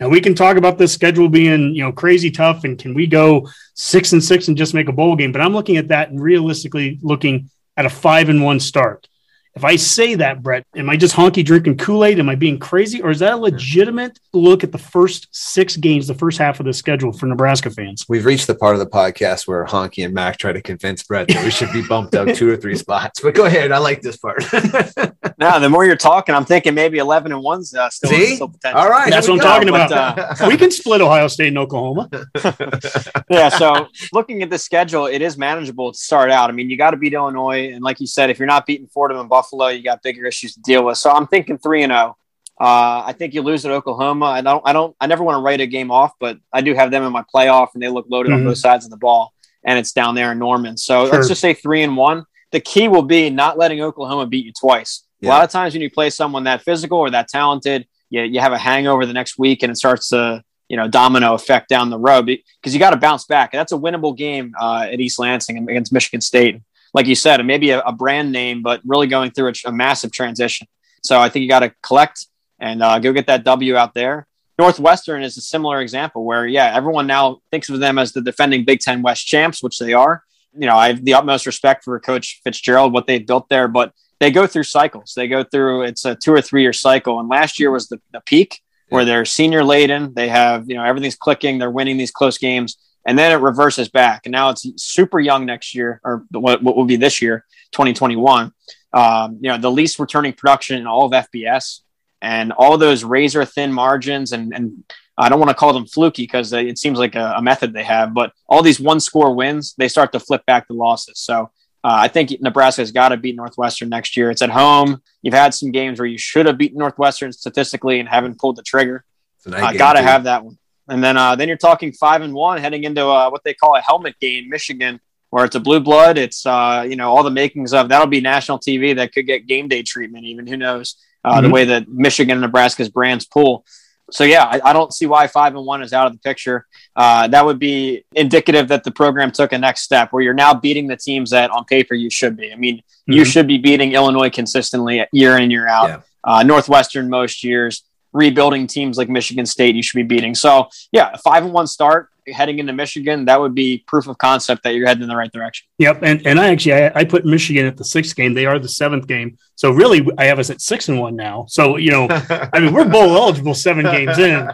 Now we can talk about this schedule being you know crazy tough, and can we go six and six and just make a bowl game? But I'm looking at that and realistically looking at a five and one start. If I say that, Brett, am I just honky drinking Kool Aid? Am I being crazy? Or is that a legitimate look at the first six games, the first half of the schedule for Nebraska fans? We've reached the part of the podcast where Honky and Mac try to convince Brett that we should be bumped up two or three spots. But go ahead. I like this part. Now, the more you're talking, I'm thinking maybe 11 and one's uh, still, See? still potential. All right. That's what I'm talking go. about. But, uh, we can split Ohio State and Oklahoma. yeah, so looking at the schedule, it is manageable to start out. I mean, you got to beat Illinois, and like you said, if you're not beating Fordham and Buffalo, you got bigger issues to deal with. So I'm thinking three and zero. Uh, I think you lose at Oklahoma. I don't. I don't. I never want to write a game off, but I do have them in my playoff, and they look loaded on Mhm. both sides of the ball, and it's down there in Norman. So Sure. let's just say three and one. the key will be not letting Oklahoma beat you twice. Yeah. A lot of times when you play someone that physical or that talented, you, you have a hangover the next week and it starts to you know domino effect down the road because you got to bounce back. And that's a winnable game uh, at East Lansing against Michigan State. Like you said, maybe a, a brand name, but really going through a, a massive transition. So I think you got to collect and uh, go get that W out there. Northwestern is a similar example where, yeah, everyone now thinks of them as the defending Big Ten West champs, which they are. You know, I have the utmost respect for Coach Fitzgerald, what they've built there, but they go through cycles. They go through it's a two or three year cycle, and last year was the, the peak where they're senior laden. They have, you know, everything's clicking. They're winning these close games. And then it reverses back. And now it's super young next year, or what, what will be this year, 2021. Um, you know, the least returning production in all of FBS and all those razor thin margins. And, and I don't want to call them fluky because it seems like a, a method they have, but all these one score wins, they start to flip back the losses. So uh, I think Nebraska's got to beat Northwestern next year. It's at home. You've had some games where you should have beaten Northwestern statistically and haven't pulled the trigger. Uh, got to have that one. And then uh, then you're talking five and one heading into uh, what they call a helmet game, Michigan, where it's a blue blood. It's uh, you know all the makings of that'll be national TV that could get game day treatment. Even who knows uh, mm-hmm. the way that Michigan and Nebraska's brands pull so yeah, I, I, don't see why five and one is out of the picture. Uh, that would be indicative that the program took a next step where you're now beating the teams that on paper you should be. I mean, mm-hmm. you should be beating Illinois consistently year in year out. Yeah. Uh, Northwestern most years, rebuilding teams like Michigan State, you should be beating. So yeah, a five and one start heading into Michigan, that would be proof of concept that you're heading in the right direction. Yep, and and I actually I, I, put Michigan at the sixth game. They are the seventh game, so really I have us at six and one now. So you know, I mean we're bowl eligible seven games in.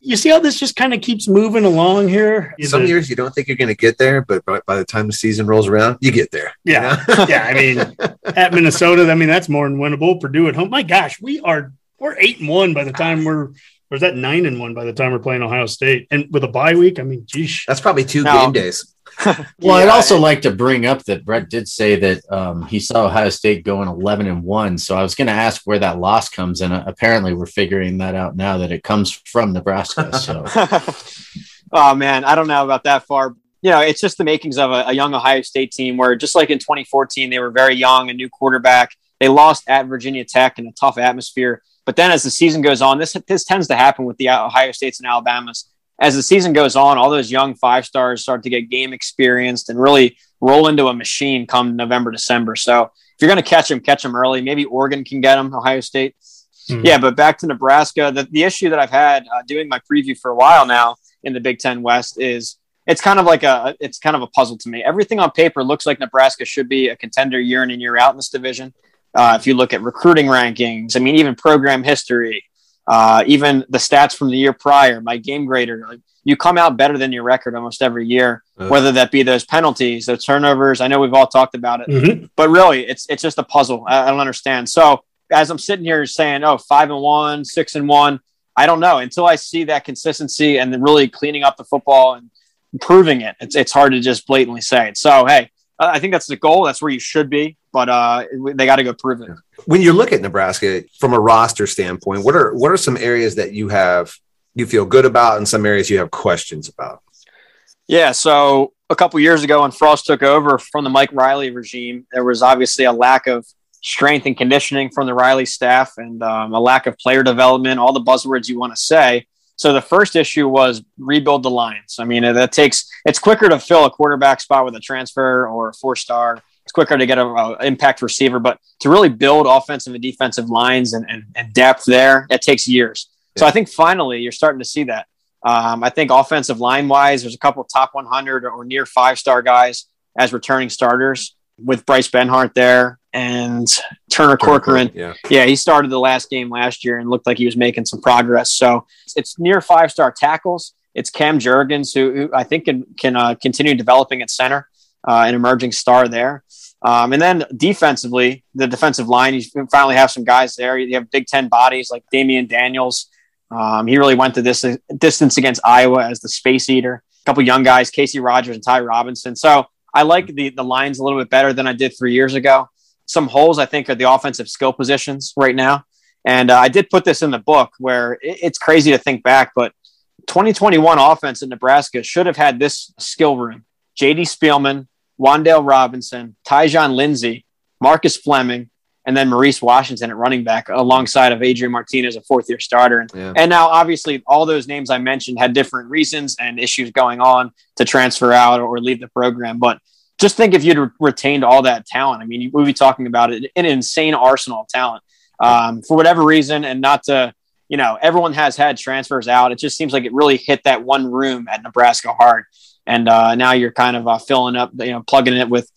You see how this just kind of keeps moving along here. Some years you don't think you're going to get there, but by, by, the time the season rolls around, you get there. Yeah, you know? yeah. I mean, at Minnesota, I mean that's more than winnable. Purdue at home, my gosh, we are we're eight and one by the time we're or is that nine and one by the time we're playing Ohio State? And with a bye week, I mean, geez, that's probably two no. game days. well, yeah. I'd also like to bring up that Brett did say that um, he saw Ohio State going 11 and one. So I was going to ask where that loss comes, and uh, apparently we're figuring that out now that it comes from Nebraska. So, oh man, I don't know about that far. You know, it's just the makings of a, a young Ohio State team where, just like in 2014, they were very young, a new quarterback. They lost at Virginia Tech in a tough atmosphere. But then as the season goes on, this this tends to happen with the Ohio States and Alabamas. As the season goes on, all those young five stars start to get game experienced and really roll into a machine come November, December. So if you're going to catch them, catch them early. Maybe Oregon can get them, Ohio State. Mm-hmm. Yeah, but back to Nebraska, the, the issue that I've had uh, doing my preview for a while now in the Big Ten West is it's kind of like a it's kind of a puzzle to me. Everything on paper looks like Nebraska should be a contender year in and year out in this division. Uh, if you look at recruiting rankings, I mean, even program history, uh, even the stats from the year prior, my game grader, like, you come out better than your record almost every year, uh, whether that be those penalties, those turnovers. I know we've all talked about it, mm-hmm. but really, it's it's just a puzzle. I, I don't understand. So as I'm sitting here saying, oh, five and one, six and one, I don't know until I see that consistency and then really cleaning up the football and improving it. It's it's hard to just blatantly say it. So hey, I think that's the goal. That's where you should be, but uh, they got to go prove it. When you look at Nebraska from a roster standpoint, what are what are some areas that you have you feel good about, and some areas you have questions about? Yeah, so a couple years ago, when Frost took over from the Mike Riley regime, there was obviously a lack of strength and conditioning from the Riley staff, and um, a lack of player development. All the buzzwords you want to say. So the first issue was rebuild the lines. I mean, that takes it's quicker to fill a quarterback spot with a transfer or a four star. It's quicker to get an impact receiver, but to really build offensive and defensive lines and, and, and depth there, it takes years. Yeah. So I think finally you're starting to see that. Um, I think offensive line wise, there's a couple top 100 or near five star guys as returning starters with Bryce Benhart there and Turner, Corcoran. Yeah. yeah, he started the last game last year and looked like he was making some progress. So it's near five star tackles. It's Cam Jurgens, who, who I think can, can uh, continue developing at center, uh, an emerging star there. Um, and then defensively, the defensive line, you finally have some guys there. You have Big Ten bodies like Damion Daniels. Um, he really went to this distance against Iowa as the space eater. A couple young guys, Casey Rogers and Ty Robinson. So I like the the lines a little bit better than I did three years ago. Some holes I think are the offensive skill positions right now, and uh, I did put this in the book where it, it's crazy to think back, but 2021 offense in Nebraska should have had this skill room: J.D. Spielman, Wan'Dale Robinson, Tyjon Lindsey, Marcus Fleming, and then Maurice Washington at running back alongside of Adrian Martinez, a fourth year starter. And, Yeah. and now, obviously, all those names I mentioned had different reasons and issues going on to transfer out or leave the program. But just think if you'd re- retained all that talent. I mean, we'd be talking about an insane arsenal of talent um, for whatever reason, and not to, you know, everyone has had transfers out. It just seems like it really hit that one room at Nebraska hard. And uh, now you're kind of uh, filling up, you know, plugging it with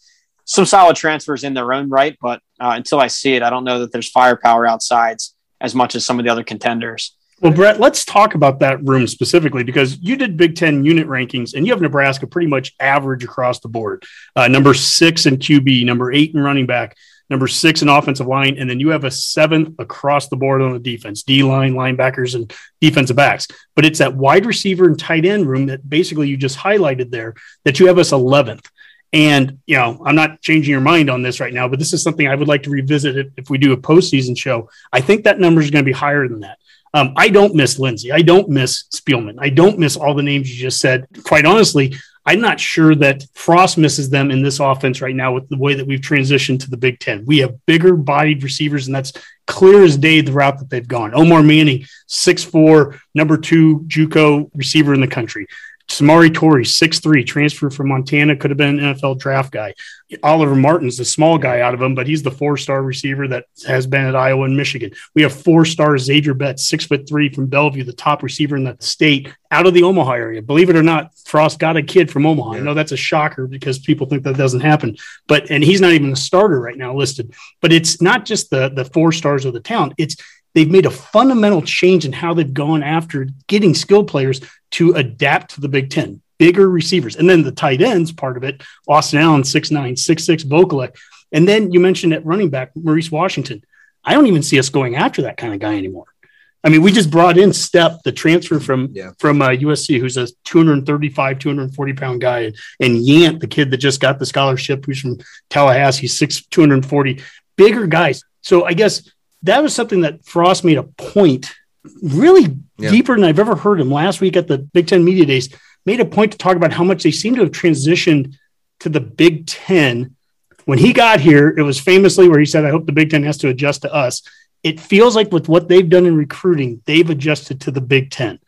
some solid transfers in their own right. But uh, until I see it, I don't know that there's firepower outside as much as some of the other contenders. Well, Brett, let's talk about that room specifically because you did Big Ten unit rankings and you have Nebraska pretty much average across the board. Uh, number six in QB, number eight in running back, number six in offensive line, and then you have a seventh across the board on the defense, D line, linebackers, and defensive backs. But it's that wide receiver and tight end room that basically you just highlighted there that you have us 11th. And, you know, I'm not changing your mind on this right now, but this is something I would like to revisit if we do a postseason show. I think that number is going to be higher than that. Um, I don't miss Lindsey. I don't miss Spielman. I don't miss all the names you just said. Quite honestly, I'm not sure that Frost misses them in this offense right now with the way that we've transitioned to the Big Ten. We have bigger bodied receivers, and that's clear as day the route that they've gone. Omar Manning, 6'4, number two JUCO receiver in the country. Samori Toure, 6'3, transfer from Montana, could have been an NFL draft guy. Oliver Martin's the small guy out of him, but he's the four star receiver that has been at Iowa and Michigan. We have four star Xavier Betts, six foot three from Bellevue, the top receiver in the state out of the Omaha area. Believe it or not, Frost got a kid from Omaha. I know that's a shocker because people think that doesn't happen, but and he's not even a starter right now listed. But it's not just the the four stars of the talent. It's they've made a fundamental change in how they've gone after getting skilled players to adapt to the Big Ten, bigger receivers. And then the tight ends part of it, Austin Allen, 6'9, 6'6, Vokolek. And then you mentioned at running back, Maurice Washington. I don't even see us going after that kind of guy anymore. I mean, we just brought in Stepp, the transfer from from uh, USC, who's a 235, 240 pound guy, and, and Yant, the kid that just got the scholarship, who's from Tallahassee, six 240, bigger guys. So I guess that was something that Frost made a point, really Yeah. deeper than I've ever heard him. Last week at the Big Ten Media Days, made a point to talk about how much they seem to have transitioned to the Big Ten. When he got here, it was famously where he said, "I hope the Big Ten has to adjust to us." It feels like with what they've done in recruiting, they've adjusted to the Big Ten.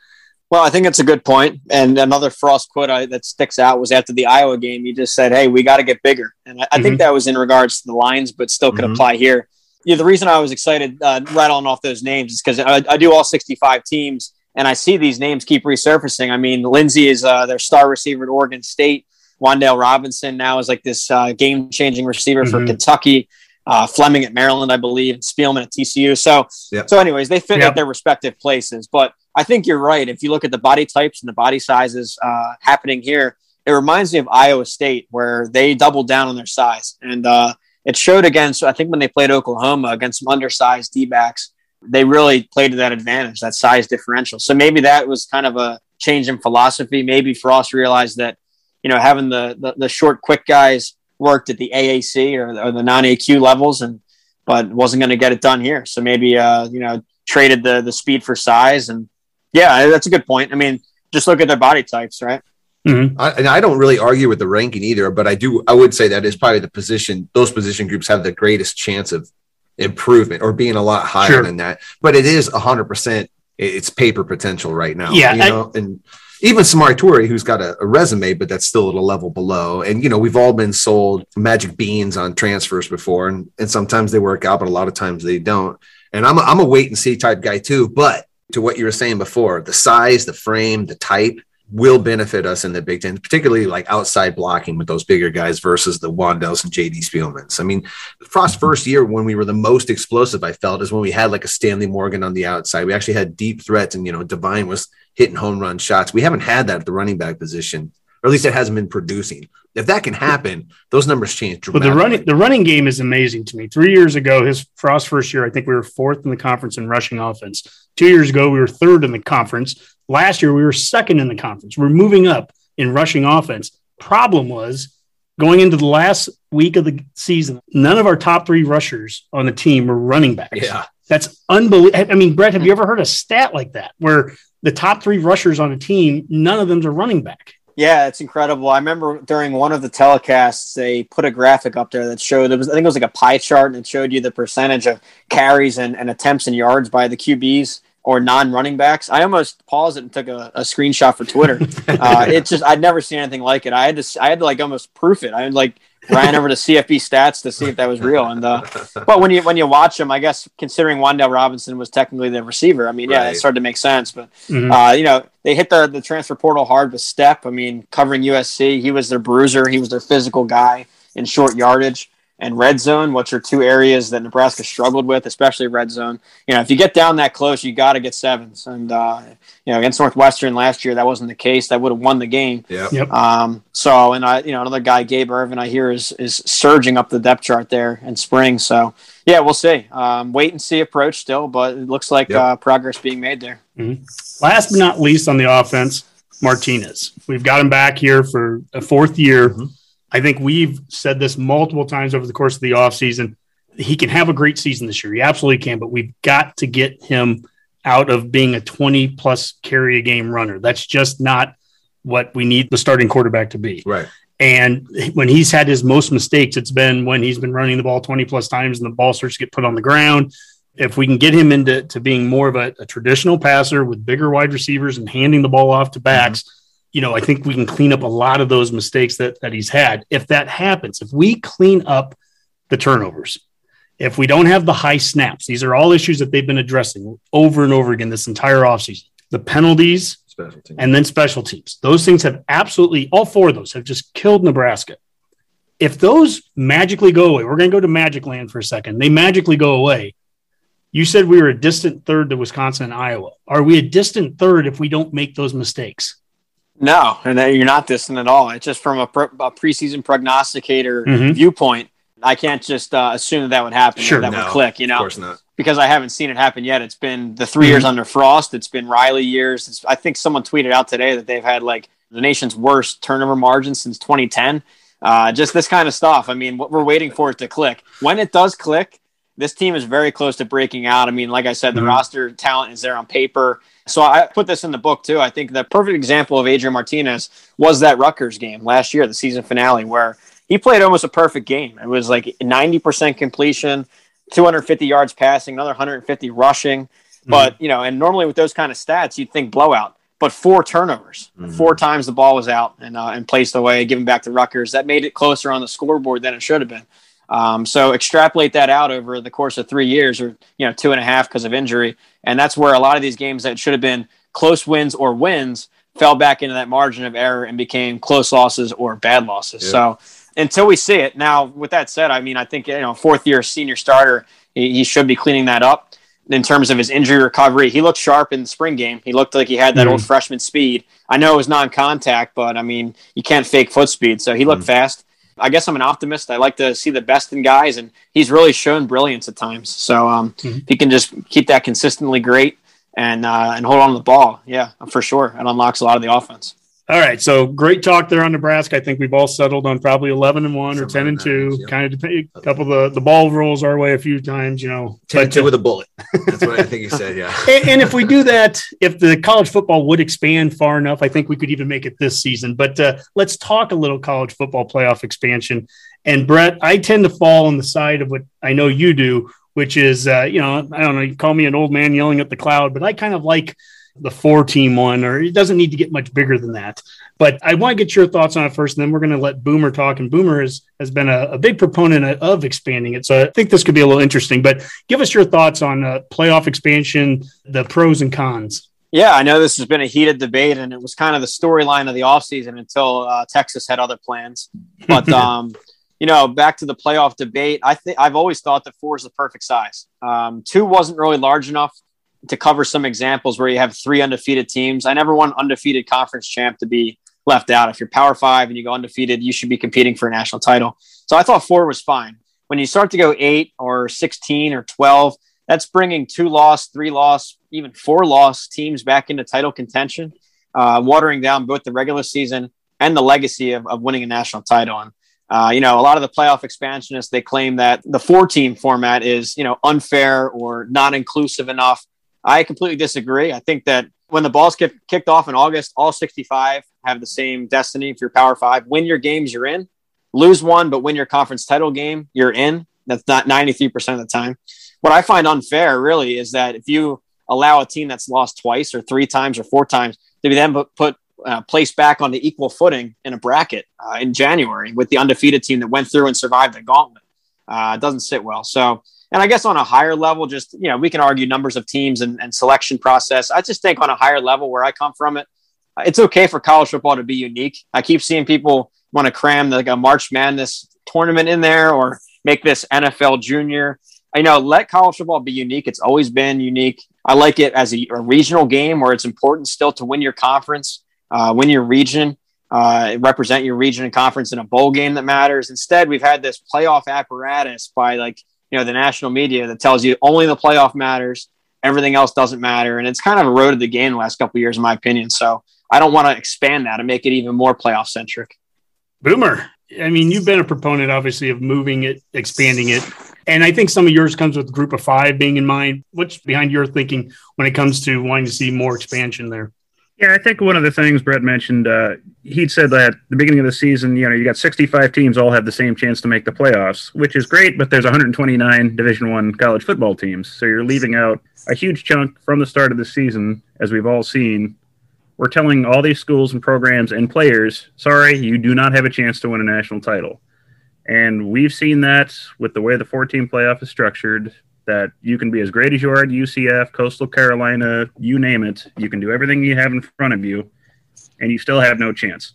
Well, I think it's a good point. And another Frost quote I, that sticks out was after the Iowa game. He just said, "Hey, we got to get bigger," and I, I think that was in regards to the lines, but still could Mhm. apply here. Yeah, the reason I was excited uh, rattling off those names is because I, I do all 65 teams, and I see these names keep resurfacing. I mean, Lindsey is uh, their star receiver at Oregon State. Wan'Dale Robinson now is like this uh, game-changing receiver for Mhm. Kentucky. Uh, Fleming at Maryland, I believe, and Spielman at TCU. So, Yep. so anyways, they fit Yep. at their respective places. But I think you're right. If you look at the body types and the body sizes uh, happening here, it reminds me of Iowa State, where they doubled down on their size, and uh, it showed against. I think when they played Oklahoma against some undersized D backs, they really played to that advantage, that size differential. So maybe that was kind of a change in philosophy. Maybe Frost realized that you know having the the, the short, quick guys worked at the AAC or, or the non AQ levels, and but wasn't going to get it done here. So maybe uh, you know traded the the speed for size, and yeah, that's a good point. I mean, just look at their body types, right? Mm-hmm. I, and I don't really argue with the ranking either, but I do. I would say that is probably the position; those position groups have the greatest chance of improvement or being a lot higher Sure. than that. But it is hundred percent it's paper potential right now. Yeah, you I- know, and even Samori Toure, who's got a, a resume, but that's still at a level below. And you know, we've all been sold magic beans on transfers before, and and sometimes they work out, but a lot of times they don't. And I'm a, I'm a wait and see type guy too. But to what you were saying before, the size, the frame, the type will benefit us in the Big Ten, particularly like outside blocking with those bigger guys versus the Wan'Dales and JD Spielmans. I mean, Frost's mm-hmm. first year when we were the most explosive, I felt, is when we had like a Stanley Morgan on the outside. We actually had deep threats, and you know, Devine was hitting home run shots. We haven't had that at the running back position, or at least it hasn't been producing. If that can happen, those numbers change dramatically. But the running the running game is amazing to me. Three years ago, his Frost first year, I think we were fourth in the conference in rushing offense. Two years ago, we were third in the conference. Last year, we were second in the conference. We're moving up in rushing offense. Problem was going into the last week of the season, none of our top three rushers on the team were running backs. Yeah. That's unbelievable. I mean, Brett, have you ever heard a stat like that where the top three rushers on a team, none of them's a running back? Yeah, it's incredible. I remember during one of the telecasts, they put a graphic up there that showed it was I think it was like a pie chart and it showed you the percentage of carries and, and attempts and yards by the QBs or non-running backs. I almost paused it and took a, a screenshot for Twitter. uh, it just I'd never seen anything like it. I had to I had to like almost proof it. I like ran over to CFB stats to see if that was real. And uh, but when you when you watch them, I guess considering Wan'Dale Robinson was technically the receiver, I mean, yeah, it started to make sense. But Mhm. uh, you know, they hit the the transfer portal hard with Stepp. I mean, covering USC, he was their bruiser, he was their physical guy in short yardage. And red zone, which are two areas that Nebraska struggled with, especially red zone. You know, if you get down that close, you got to get sevens. And uh, you know, against Northwestern last year, that wasn't the case. That would have won the game. Yep. Yep. Um, so, and I, you know, another guy, Gabe Ervin, I hear is is surging up the depth chart there in spring. So, yeah, we'll see. Um, wait and see approach still, but it looks like Yep. uh, progress being made there. Last but not least on the offense, Martinez. We've got him back here for a fourth year. Mm-hmm. I think we've said this multiple times over the course of the offseason. He can have a great season this year. He absolutely can, but we've got to get him out of being a 20 plus carry a game runner. That's just not what we need the starting quarterback to be. Right. And when he's had his most mistakes, it's been when he's been running the ball 20 plus times and the ball starts to get put on the ground. If we can get him into to being more of a, a traditional passer with bigger wide receivers and handing the ball off to backs, mm-hmm. You know, I think we can clean up a lot of those mistakes that, that he's had. If that happens, if we clean up the turnovers, if we don't have the high snaps, these are all issues that they've been addressing over and over again this entire offseason. The penalties, and then special teams. Those things have absolutely all four of those have just killed Nebraska. If those magically go away, we're going to go to Magic Land for a second. They magically go away. You said we were a distant third to Wisconsin and Iowa. Are we a distant third if we don't make those mistakes? No, and you're not distant at all. It's just from a, pre- a preseason prognosticator Mhm. viewpoint. I can't just uh, assume that, that would happen. Sure, that no, would click. You know, Of course not. because I haven't seen it happen yet. It's been the 3 years Mhm. under Frost. It's been Riley years. It's, I think someone tweeted out today that they've had like the nation's worst turnover margin since 2010. Uh, just this kind of stuff. I mean, what we're waiting for it to click. When it does click, this team is very close to breaking out. I mean, like I said, the Mhm. roster talent is there on paper. So I put this in the book too. I think the perfect example of Adrian Martinez was that Rutgers game last year, the season finale, where he played almost a perfect game. It was like 90% completion, 250 yards passing, another 150 rushing. But, you know, and normally with those kind of stats, you'd think blowout. But four turnovers, four times the ball was out and, uh, and placed away, given back to Rutgers. That made it closer on the scoreboard than it should have been. Um, so extrapolate that out over the course of three years or, you know, two and a half because of injury. And that's where a lot of these games that should have been close wins or wins fell back into that margin of error and became close losses or bad losses. Yeah. So until we see it now, with that said, I mean, I think, you know, fourth year senior starter, he, he should be cleaning that up in terms of his injury recovery. He looked sharp in the spring game. He looked like he had that Mhm. old freshman speed. I know it was non-contact, but I mean, you can't fake foot speed. So he looked fast. I guess I'm an optimist. I like to see the best in guys, and he's really shown brilliance at times. So um, Mhm. if he can just keep that consistently great and uh, and hold on to the ball, yeah, for sure, it unlocks a lot of the offense. All right, so great talk there on Nebraska. I think we've all settled on probably eleven and one or ten and two. yeah. Kind of depend. A couple of the the ball rolls our way a few times, you know. Ten and But, two with a bullet. That's what I think you said. Yeah. and, and if we do that, if the college football would expand far enough, I think we could even make it this season. But uh, let's talk a little college football playoff expansion. And Brett, I tend to fall on the side of what I know you do, which is, uh, you know, I don't know, you call me an old man yelling at the cloud, but I kind of like the four team one, or it doesn't need to get much bigger than that. But I want to get your thoughts on it first, and then we're going to let Boomer talk. And Boomer has, has been a, a big proponent of expanding it. So I think this could be a little interesting. But give us your thoughts on uh, playoff expansion, the pros and cons. Yeah, I know this has been a heated debate, and it was kind of the storyline of the offseason until uh, Texas had other plans. But um, you know, back to the playoff debate, I think I've always thought that four is the perfect size. Um, two wasn't really large enough to cover some examples where you have three undefeated teams. I never want undefeated conference champ to be left out. If you're Power Five and you go undefeated, you should be competing for a national title. So I thought four was fine. When you start to go eight or sixteen or twelve, that's bringing two loss, three loss, even four loss teams back into title contention, uh, watering down both the regular season and the legacy of, of winning a national title. And, uh, you know, a lot of the playoff expansionists, they claim that the four team format is, you know, unfair or not inclusive enough. I completely disagree. I think that when the balls get kicked off in August, all 65 have the same destiny If you're Power Five. Win your games, you're in. Lose one, but win your conference title game, you're in. That's not 93% of the time. What I find unfair, really, is that if you allow a team that's lost twice or three times or four times to be then put, uh, placed back on the equal footing in a bracket uh, in January with the undefeated team that went through and survived the gauntlet. Uh, it doesn't sit well. So, and I guess on a higher level, just, you know, we can argue numbers of teams and, and selection process. I just think on a higher level where I come from it, it's okay for college football to be unique. I keep seeing people want to cram like a March Madness tournament in there or make this NFL junior. I know let college football be unique. It's always been unique. I like it as a, a regional game where it's important still to win your conference, uh, win your region, uh, represent your region and conference in a bowl game that matters. Instead, we've had this playoff apparatus by like you know the national media that tells you only the playoff matters, everything else doesn't matter, and it's kind of eroded the game the last couple years, in my opinion. So I don't want to expand that and make it even more playoff centric. Boomer, I mean, you've been a proponent, obviously, of moving it, expanding it. And I think some of yours comes with group of five being in mind. What's behind your thinking when it comes to wanting to see more expansion there? Yeah, I think one of the things Brett mentioned, uh, he'd said that at the beginning of the season, you know, you got 65 teams all have the same chance to make the playoffs, which is great, but there's 129 Division One college football teams, so you're leaving out a huge chunk from the start of the season, as we've all seen. We're telling all these schools and programs and players, sorry, you do not have a chance to win a national title. And we've seen that with the way the 14 playoff is structured that you can be as great as you are at UCF, Coastal Carolina, you name it. You can do everything you have in front of you, and you still have no chance.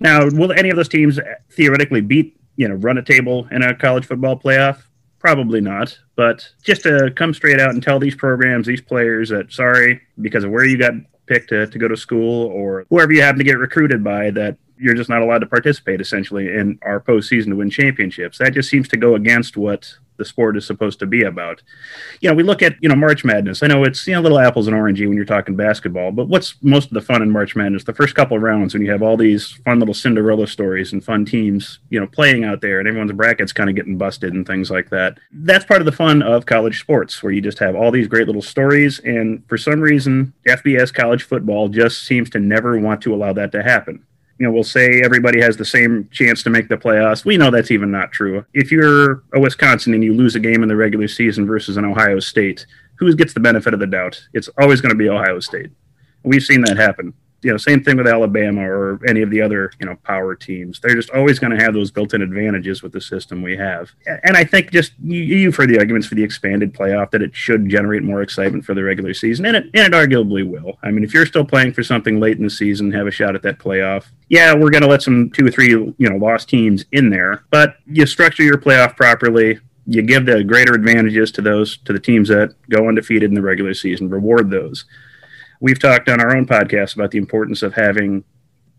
Now, will any of those teams theoretically beat, you know, run a table in a college football playoff? Probably not. But just to come straight out and tell these programs, these players that, sorry, because of where you got picked to, to go to school or whoever you happen to get recruited by, that you're just not allowed to participate essentially in our postseason to win championships. That just seems to go against what the sport is supposed to be about. You know, we look at, you know, March Madness. I know it's, you know, little apples and orangey when you're talking basketball, but what's most of the fun in March Madness? The first couple of rounds when you have all these fun little Cinderella stories and fun teams, you know, playing out there and everyone's brackets kind of getting busted and things like that. That's part of the fun of college sports where you just have all these great little stories. And for some reason, FBS college football just seems to never want to allow that to happen you know, we'll say everybody has the same chance to make the playoffs. We know that's even not true. If you're a Wisconsin and you lose a game in the regular season versus an Ohio State, who gets the benefit of the doubt? It's always going to be Ohio State. We've seen that happen you know, same thing with Alabama or any of the other, you know, power teams. They're just always going to have those built-in advantages with the system we have. And I think just you, you've heard the arguments for the expanded playoff that it should generate more excitement for the regular season, and it and it arguably will. I mean, if you're still playing for something late in the season, have a shot at that playoff. Yeah, we're going to let some two or three, you know, lost teams in there, but you structure your playoff properly you give the greater advantages to those to the teams that go undefeated in the regular season reward those we've talked on our own podcast about the importance of having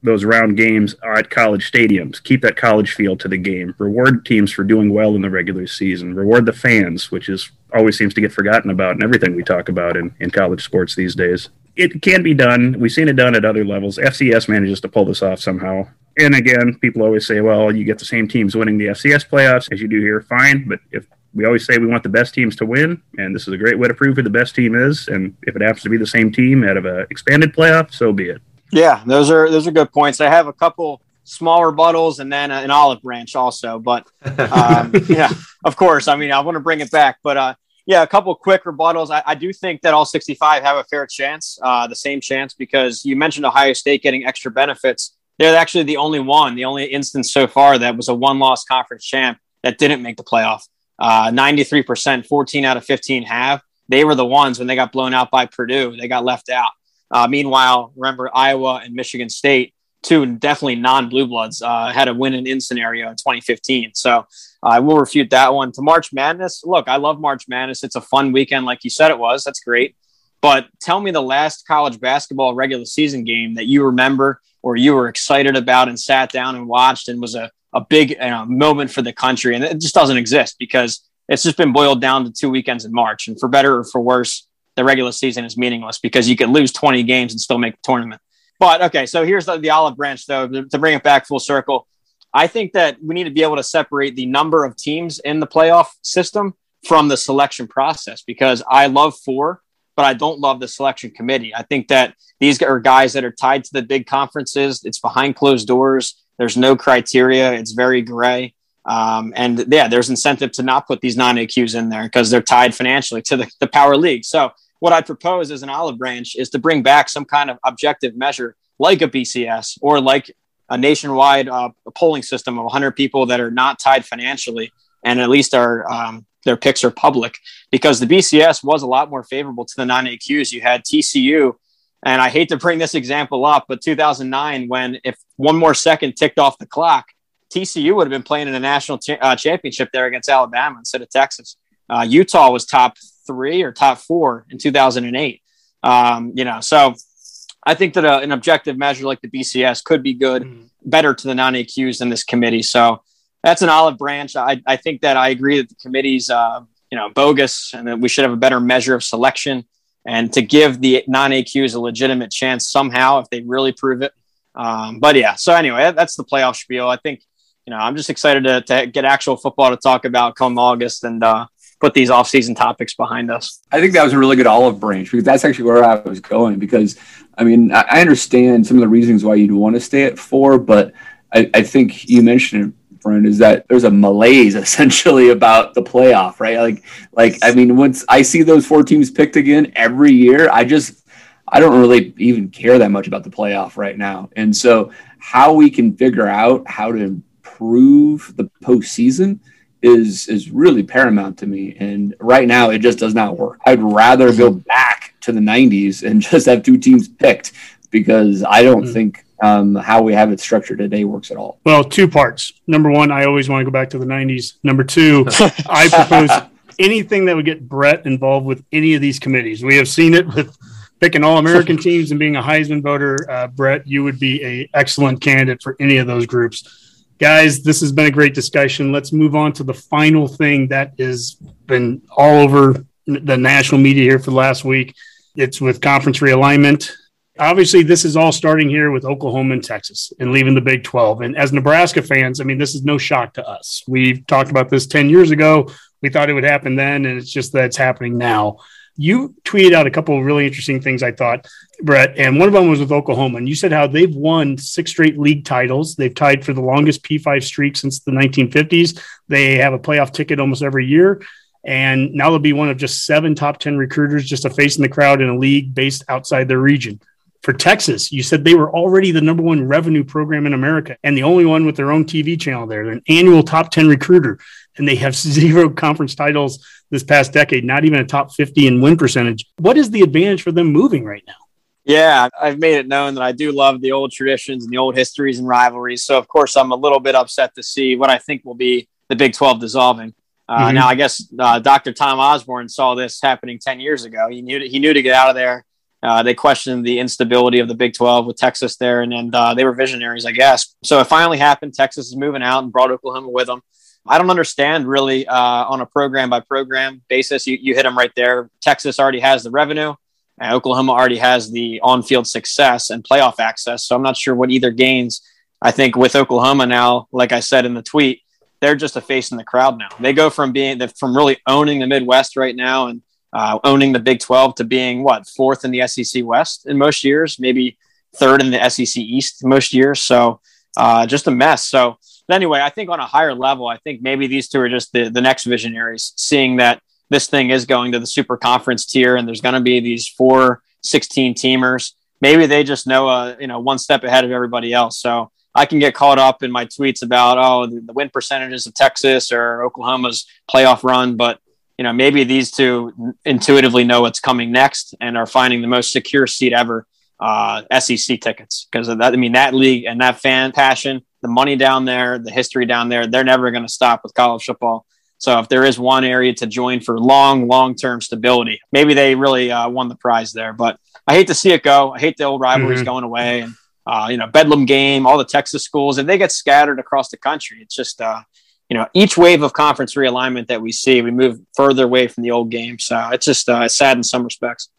those round games at college stadiums. Keep that college feel to the game. Reward teams for doing well in the regular season. Reward the fans, which is always seems to get forgotten about in everything we talk about in, in college sports these days. It can be done. We've seen it done at other levels. FCS manages to pull this off somehow. And again, people always say, well, you get the same teams winning the FCS playoffs as you do here. Fine. But if we always say we want the best teams to win, and this is a great way to prove who the best team is. And if it happens to be the same team out of an expanded playoff, so be it. Yeah, those are those are good points. I have a couple small rebuttals and then an olive branch also. But um, yeah, of course. I mean, I want to bring it back, but uh, yeah, a couple quick rebuttals. I, I, do think that all 65 have a fair chance, uh, the same chance, because you mentioned Ohio State getting extra benefits. They're actually the only one, the only instance so far that was a one-loss conference champ that didn't make the playoff. Uh, 93%, 14 out of 15 have. They were the ones when they got blown out by Purdue, they got left out. Uh, meanwhile, remember Iowa and Michigan State, two definitely non blue bloods, uh, had a win and in scenario in 2015. So uh, I will refute that one. To March Madness, look, I love March Madness. It's a fun weekend, like you said it was. That's great. But tell me the last college basketball regular season game that you remember or you were excited about and sat down and watched and was a a big you know, moment for the country, and it just doesn't exist because it's just been boiled down to two weekends in March. And for better or for worse, the regular season is meaningless because you can lose 20 games and still make the tournament. But okay, so here's the, the olive branch, though, to bring it back full circle. I think that we need to be able to separate the number of teams in the playoff system from the selection process because I love four, but I don't love the selection committee. I think that these are guys that are tied to the big conferences. It's behind closed doors. There's no criteria. It's very gray. Um, and yeah, there's incentive to not put these non AQs in there because they're tied financially to the, the power league. So what I propose as an olive branch is to bring back some kind of objective measure like a BCS or like a nationwide uh, polling system of 100 people that are not tied financially and at least are um, their picks are public because the BCS was a lot more favorable to the non AQs. You had TCU, and I hate to bring this example up, but 2009, when if one more second ticked off the clock, TCU would have been playing in a national uh, championship there against Alabama instead of Texas. Uh, Utah was top three or top four in 2008. Um, you know, so I think that a, uh, an objective measure like the BCS could be good, mm. better to the non AQs than this committee. So that's an olive branch. I, I think that I agree that the committee's uh, you know bogus, and that we should have a better measure of selection, and to give the non AQs a legitimate chance somehow if they really prove it. Um, but yeah, so anyway, that's the playoff spiel. I think you know I'm just excited to, to get actual football to talk about come August and uh, put these off-season topics behind us. I think that was a really good olive branch because that's actually where I was going. Because I mean, I understand some of the reasons why you'd want to stay at four, but I, I think you mentioned friend is that there's a malaise essentially about the playoff, right? Like, like I mean, once I see those four teams picked again every year, I just I don't really even care that much about the playoff right now. And so, how we can figure out how to improve the postseason is is really paramount to me. And right now, it just does not work. I'd rather go back to the '90s and just have two teams picked because I don't mm-hmm. think um, how we have it structured today works at all. Well, two parts. Number one, I always want to go back to the 90s. Number two, I propose anything that would get Brett involved with any of these committees. We have seen it with picking all American teams and being a Heisman voter. Uh, Brett, you would be a excellent candidate for any of those groups. Guys, this has been a great discussion. Let's move on to the final thing that has been all over the national media here for the last week. It's with conference realignment obviously this is all starting here with Oklahoma and Texas and leaving the Big 12. And as Nebraska fans, I mean, this is no shock to us. We talked about this 10 years ago. We thought it would happen then, and it's just that it's happening now. You tweeted out a couple of really interesting things, I thought, Brett, and one of them was with Oklahoma. And you said how they've won six straight league titles. They've tied for the longest P5 streak since the 1950s. They have a playoff ticket almost every year. And now they'll be one of just seven top 10 recruiters just a face in the crowd in a league based outside their region for Texas, you said they were already the number one revenue program in America and the only one with their own TV channel there. They're an annual top 10 recruiter, and they have zero conference titles this past decade, not even a top 50 in win percentage. What is the advantage for them moving right now? Yeah, I've made it known that I do love the old traditions and the old histories and rivalries. So, of course, I'm a little bit upset to see what I think will be the Big 12 dissolving. Uh, mm-hmm. Now, I guess uh, Dr. Tom Osborne saw this happening 10 years ago. He knew to, he knew to get out of there uh, they questioned the instability of the Big 12 with Texas there, and, and uh, they were visionaries, I guess. So it finally happened. Texas is moving out and brought Oklahoma with them. I don't understand really uh, on a program by program basis. You, you hit them right there. Texas already has the revenue, and Oklahoma already has the on field success and playoff access. So I'm not sure what either gains. I think with Oklahoma now, like I said in the tweet, they're just a face in the crowd now. They go from being from really owning the Midwest right now and uh, owning the Big 12 to being what fourth in the SEC West in most years, maybe third in the SEC East most years. So uh, just a mess. So anyway, I think on a higher level, I think maybe these two are just the, the next visionaries, seeing that this thing is going to the super conference tier and there's going to be these four 16 teamers. Maybe they just know, uh, you know, one step ahead of everybody else. So I can get caught up in my tweets about, oh, the, the win percentages of Texas or Oklahoma's playoff run, but you know, maybe these two intuitively know what's coming next and are finding the most secure seat ever, uh, SEC tickets. Because of that, I mean, that league and that fan passion, the money down there, the history down there, they're never going to stop with college football. So if there is one area to join for long, long term stability, maybe they really uh, won the prize there. But I hate to see it go. I hate the old rivalries mm-hmm. going away. And, uh, you know, Bedlam game, all the Texas schools, and they get scattered across the country, it's just, uh, you know, each wave of conference realignment that we see, we move further away from the old game. So it's just uh, sad in some respects.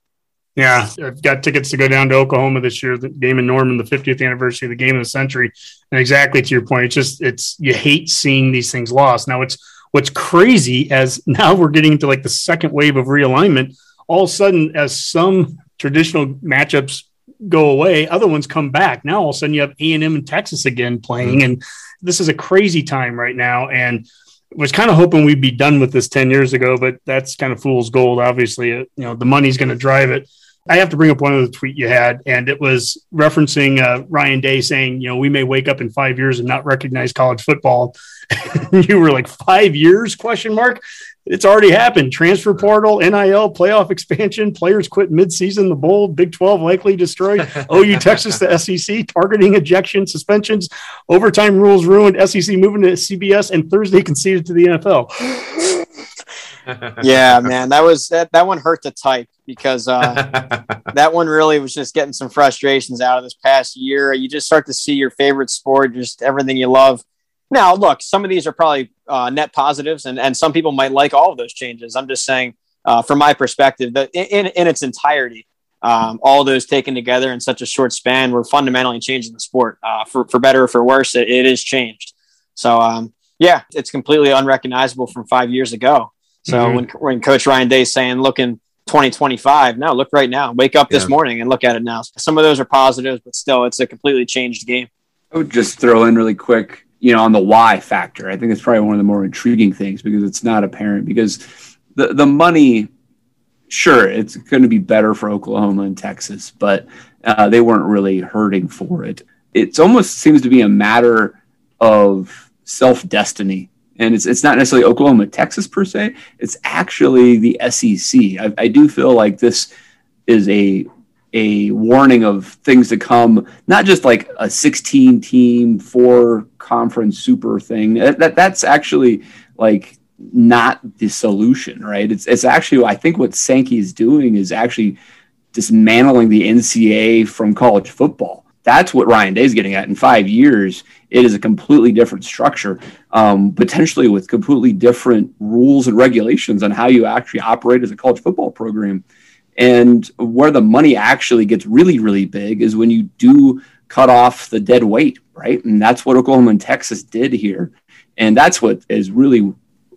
Yeah, I've got tickets to go down to Oklahoma this year. The game in Norman, the 50th anniversary of the game of the century, and exactly to your point, it's just it's you hate seeing these things lost. Now, it's what's crazy as now we're getting into like the second wave of realignment. all of a sudden, as some traditional matchups go away, other ones come back. Now all of a sudden you have A and M and Texas again playing, mm-hmm. and this is a crazy time right now. And was kind of hoping we'd be done with this 10 years ago, but that's kind of fool's gold. Obviously, you know, the money's going to drive it. I have to bring up one of the tweet you had, and it was referencing uh, Ryan Day saying, you know, we may wake up in five years and not recognize college football. you were like five years question mark. It's already happened. Transfer portal, NIL, playoff expansion, players quit midseason, the bowl, Big 12 likely destroyed, OU, Texas, the SEC, targeting ejection, suspensions, overtime rules ruined, SEC moving to CBS, and Thursday conceded to the NFL. yeah, man, that was that, that one hurt to type because uh, that one really was just getting some frustrations out of this past year. You just start to see your favorite sport, just everything you love. Now, look, some of these are probably uh, net positives, and, and some people might like all of those changes. I'm just saying, uh, from my perspective, that in, in its entirety, um, all those taken together in such a short span were fundamentally changing the sport uh, for, for better or for worse. It, it is changed. So, um, yeah, it's completely unrecognizable from five years ago. So mm-hmm. when when Coach Ryan Day saying, "Looking 2025," now look right now. Wake up this morning and look at it now. Some of those are positives, but still, it's a completely changed game. I would just throw in really quick, you know, on the why factor. I think it's probably one of the more intriguing things because it's not apparent. Because the the money, sure, it's going to be better for Oklahoma and Texas, but uh, they weren't really hurting for it. It almost seems to be a matter of self destiny and it's it's not necessarily Oklahoma, Texas per se. It's actually the SEC. I, I do feel like this is a a warning of things to come. Not just like a 16 team, four conference super thing. That, that that's actually like not the solution, right? It's it's actually I think what Sankey is doing is actually dismantling the NCAA from college football. That's what Ryan Day is getting at. In five years, it is a completely different structure, um, potentially with completely different rules and regulations on how you actually operate as a college football program. And where the money actually gets really, really big is when you do cut off the dead weight, right? And that's what Oklahoma and Texas did here. And that's what is really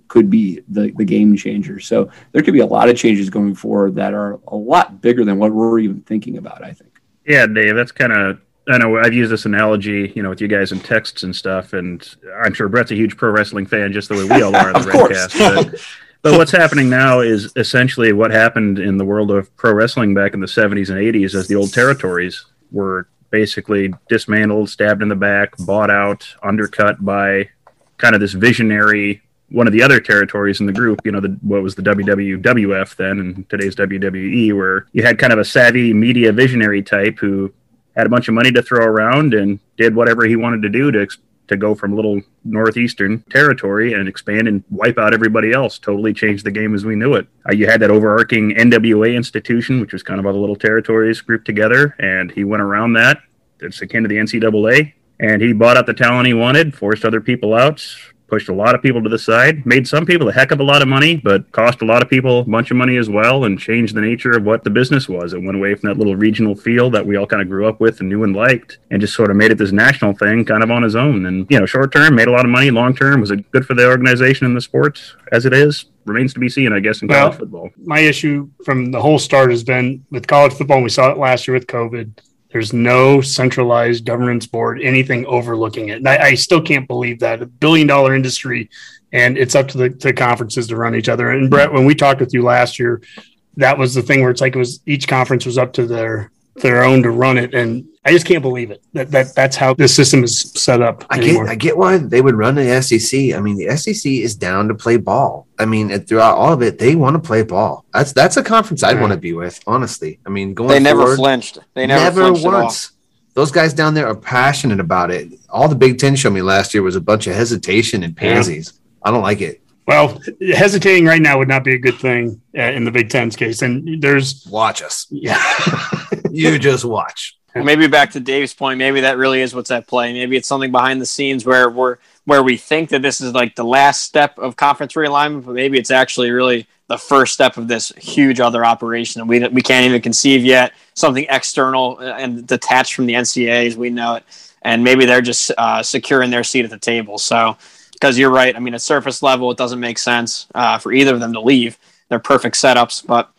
could be the, the game changer. So there could be a lot of changes going forward that are a lot bigger than what we're even thinking about, I think. Yeah, Dave, that's kind of I know I've used this analogy, you know, with you guys in texts and stuff, and I'm sure Brett's a huge pro wrestling fan, just the way we all are in the Redcast. But, but what's happening now is essentially what happened in the world of pro wrestling back in the 70s and 80s, as the old territories were basically dismantled, stabbed in the back, bought out, undercut by kind of this visionary one of the other territories in the group, you know, the, what was the WWF then and today's WWE, where you had kind of a savvy media visionary type who had a bunch of money to throw around and did whatever he wanted to do to to go from little northeastern territory and expand and wipe out everybody else. Totally change the game as we knew it. Uh, you had that overarching NWA institution, which was kind of all the little territories grouped together, and he went around that. It's akin to the NCAA, and he bought out the talent he wanted, forced other people out, pushed a lot of people to the side, made some people a heck of a lot of money, but cost a lot of people a bunch of money as well, and changed the nature of what the business was. It went away from that little regional feel that we all kind of grew up with and knew and liked, and just sort of made it this national thing kind of on his own. And, you know, short term, made a lot of money. Long term, was it good for the organization and the sport as it is? Remains to be seen, I guess, in well, college football. My issue from the whole start has been with college football, and we saw it last year with COVID there's no centralized governance board, anything overlooking it. And I, I still can't believe that a billion dollar industry and it's up to the to conferences to run each other. And Brett, when we talked with you last year, that was the thing where it's like it was each conference was up to their their own to run it. And I just can't believe it. That, that that's how the system is set up. I anymore. get I get why they would run the SEC. I mean, the SEC is down to play ball. I mean, throughout all of it, they want to play ball. That's that's a conference I'd want to be with, honestly. I mean, going they never forward, flinched. They never, never once. Those guys down there are passionate about it. All the Big Ten showed me last year was a bunch of hesitation and pansies. Yeah. I don't like it. Well, hesitating right now would not be a good thing uh, in the Big Ten's case. And there's watch us. Yeah, you just watch. Well, maybe back to Dave's point, maybe that really is what's at play. Maybe it's something behind the scenes where we're where we think that this is like the last step of conference realignment, but maybe it's actually really the first step of this huge other operation that we we can't even conceive yet. Something external and detached from the NCAA as we know it, and maybe they're just uh, securing their seat at the table. So, because you're right, I mean, at surface level, it doesn't make sense uh, for either of them to leave. They're perfect setups, but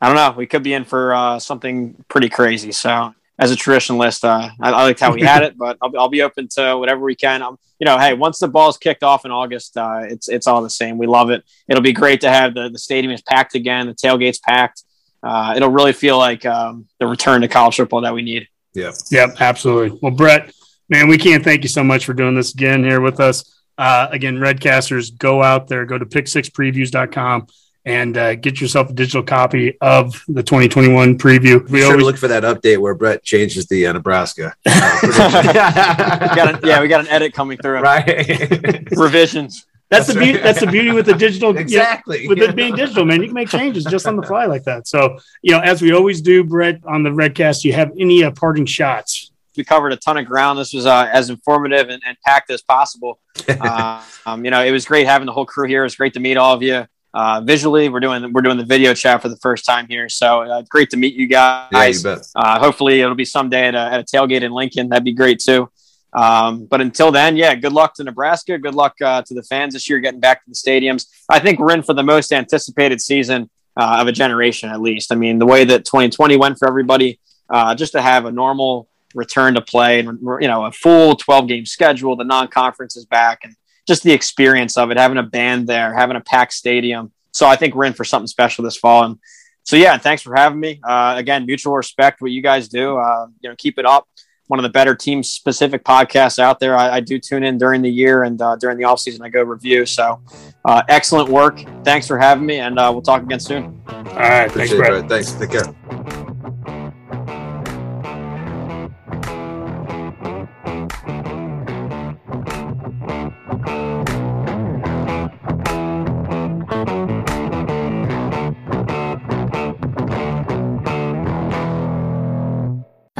I don't know. We could be in for uh, something pretty crazy. So as a traditionalist, uh, I, I, liked how we had it, but I'll, I'll, be open to whatever we can. Um, you know, hey, once the ball's kicked off in August, uh, it's it's all the same. We love it. It'll be great to have the the stadium is packed again, the tailgate's packed. Uh, it'll really feel like um, the return to college football that we need. Yeah. Yep. Absolutely. Well, Brett, man, we can't thank you so much for doing this again here with us. Uh, again, Redcasters, go out there, go to pick6previews.com and uh, get yourself a digital copy of the 2021 preview. We always look for that update where Brett changes the uh, Nebraska. we got yeah, we got an edit coming through. Right, revisions. That's, that's the beauty. That's the beauty with the digital. exactly. You know, with it being digital, man, you can make changes just on the fly like that. So, you know, as we always do, Brett, on the Redcast, you have any uh, parting shots? We covered a ton of ground. This was uh, as informative and, and, packed as possible. Uh, um, you know, it was great having the whole crew here. It was great to meet all of you uh, visually. We're doing we're doing the video chat for the first time here, so uh, great to meet you guys. Yeah, you. Uh, hopefully, it'll be someday at a, at a tailgate in Lincoln. That'd be great too. Um, but until then, yeah, good luck to Nebraska. Good luck uh, to the fans this year getting back to the stadiums. I think we're in for the most anticipated season uh, of a generation, at least. I mean, the way that 2020 went for everybody, uh, just to have a normal return to play and you know a full 12 game schedule, the non conference is back, and just the experience of it, having a band there, having a packed stadium. So I think we're in for something special this fall. And so, yeah, thanks for having me. Uh, again, mutual respect, what you guys do. Uh, you know, keep it up. One of the better team specific podcasts out there. I, I, do tune in during the year and uh, during the off season, I go review. So, uh, excellent work. Thanks for having me, and uh, we'll talk again soon. All right, Appreciate thanks, Brett. Thanks. Take care.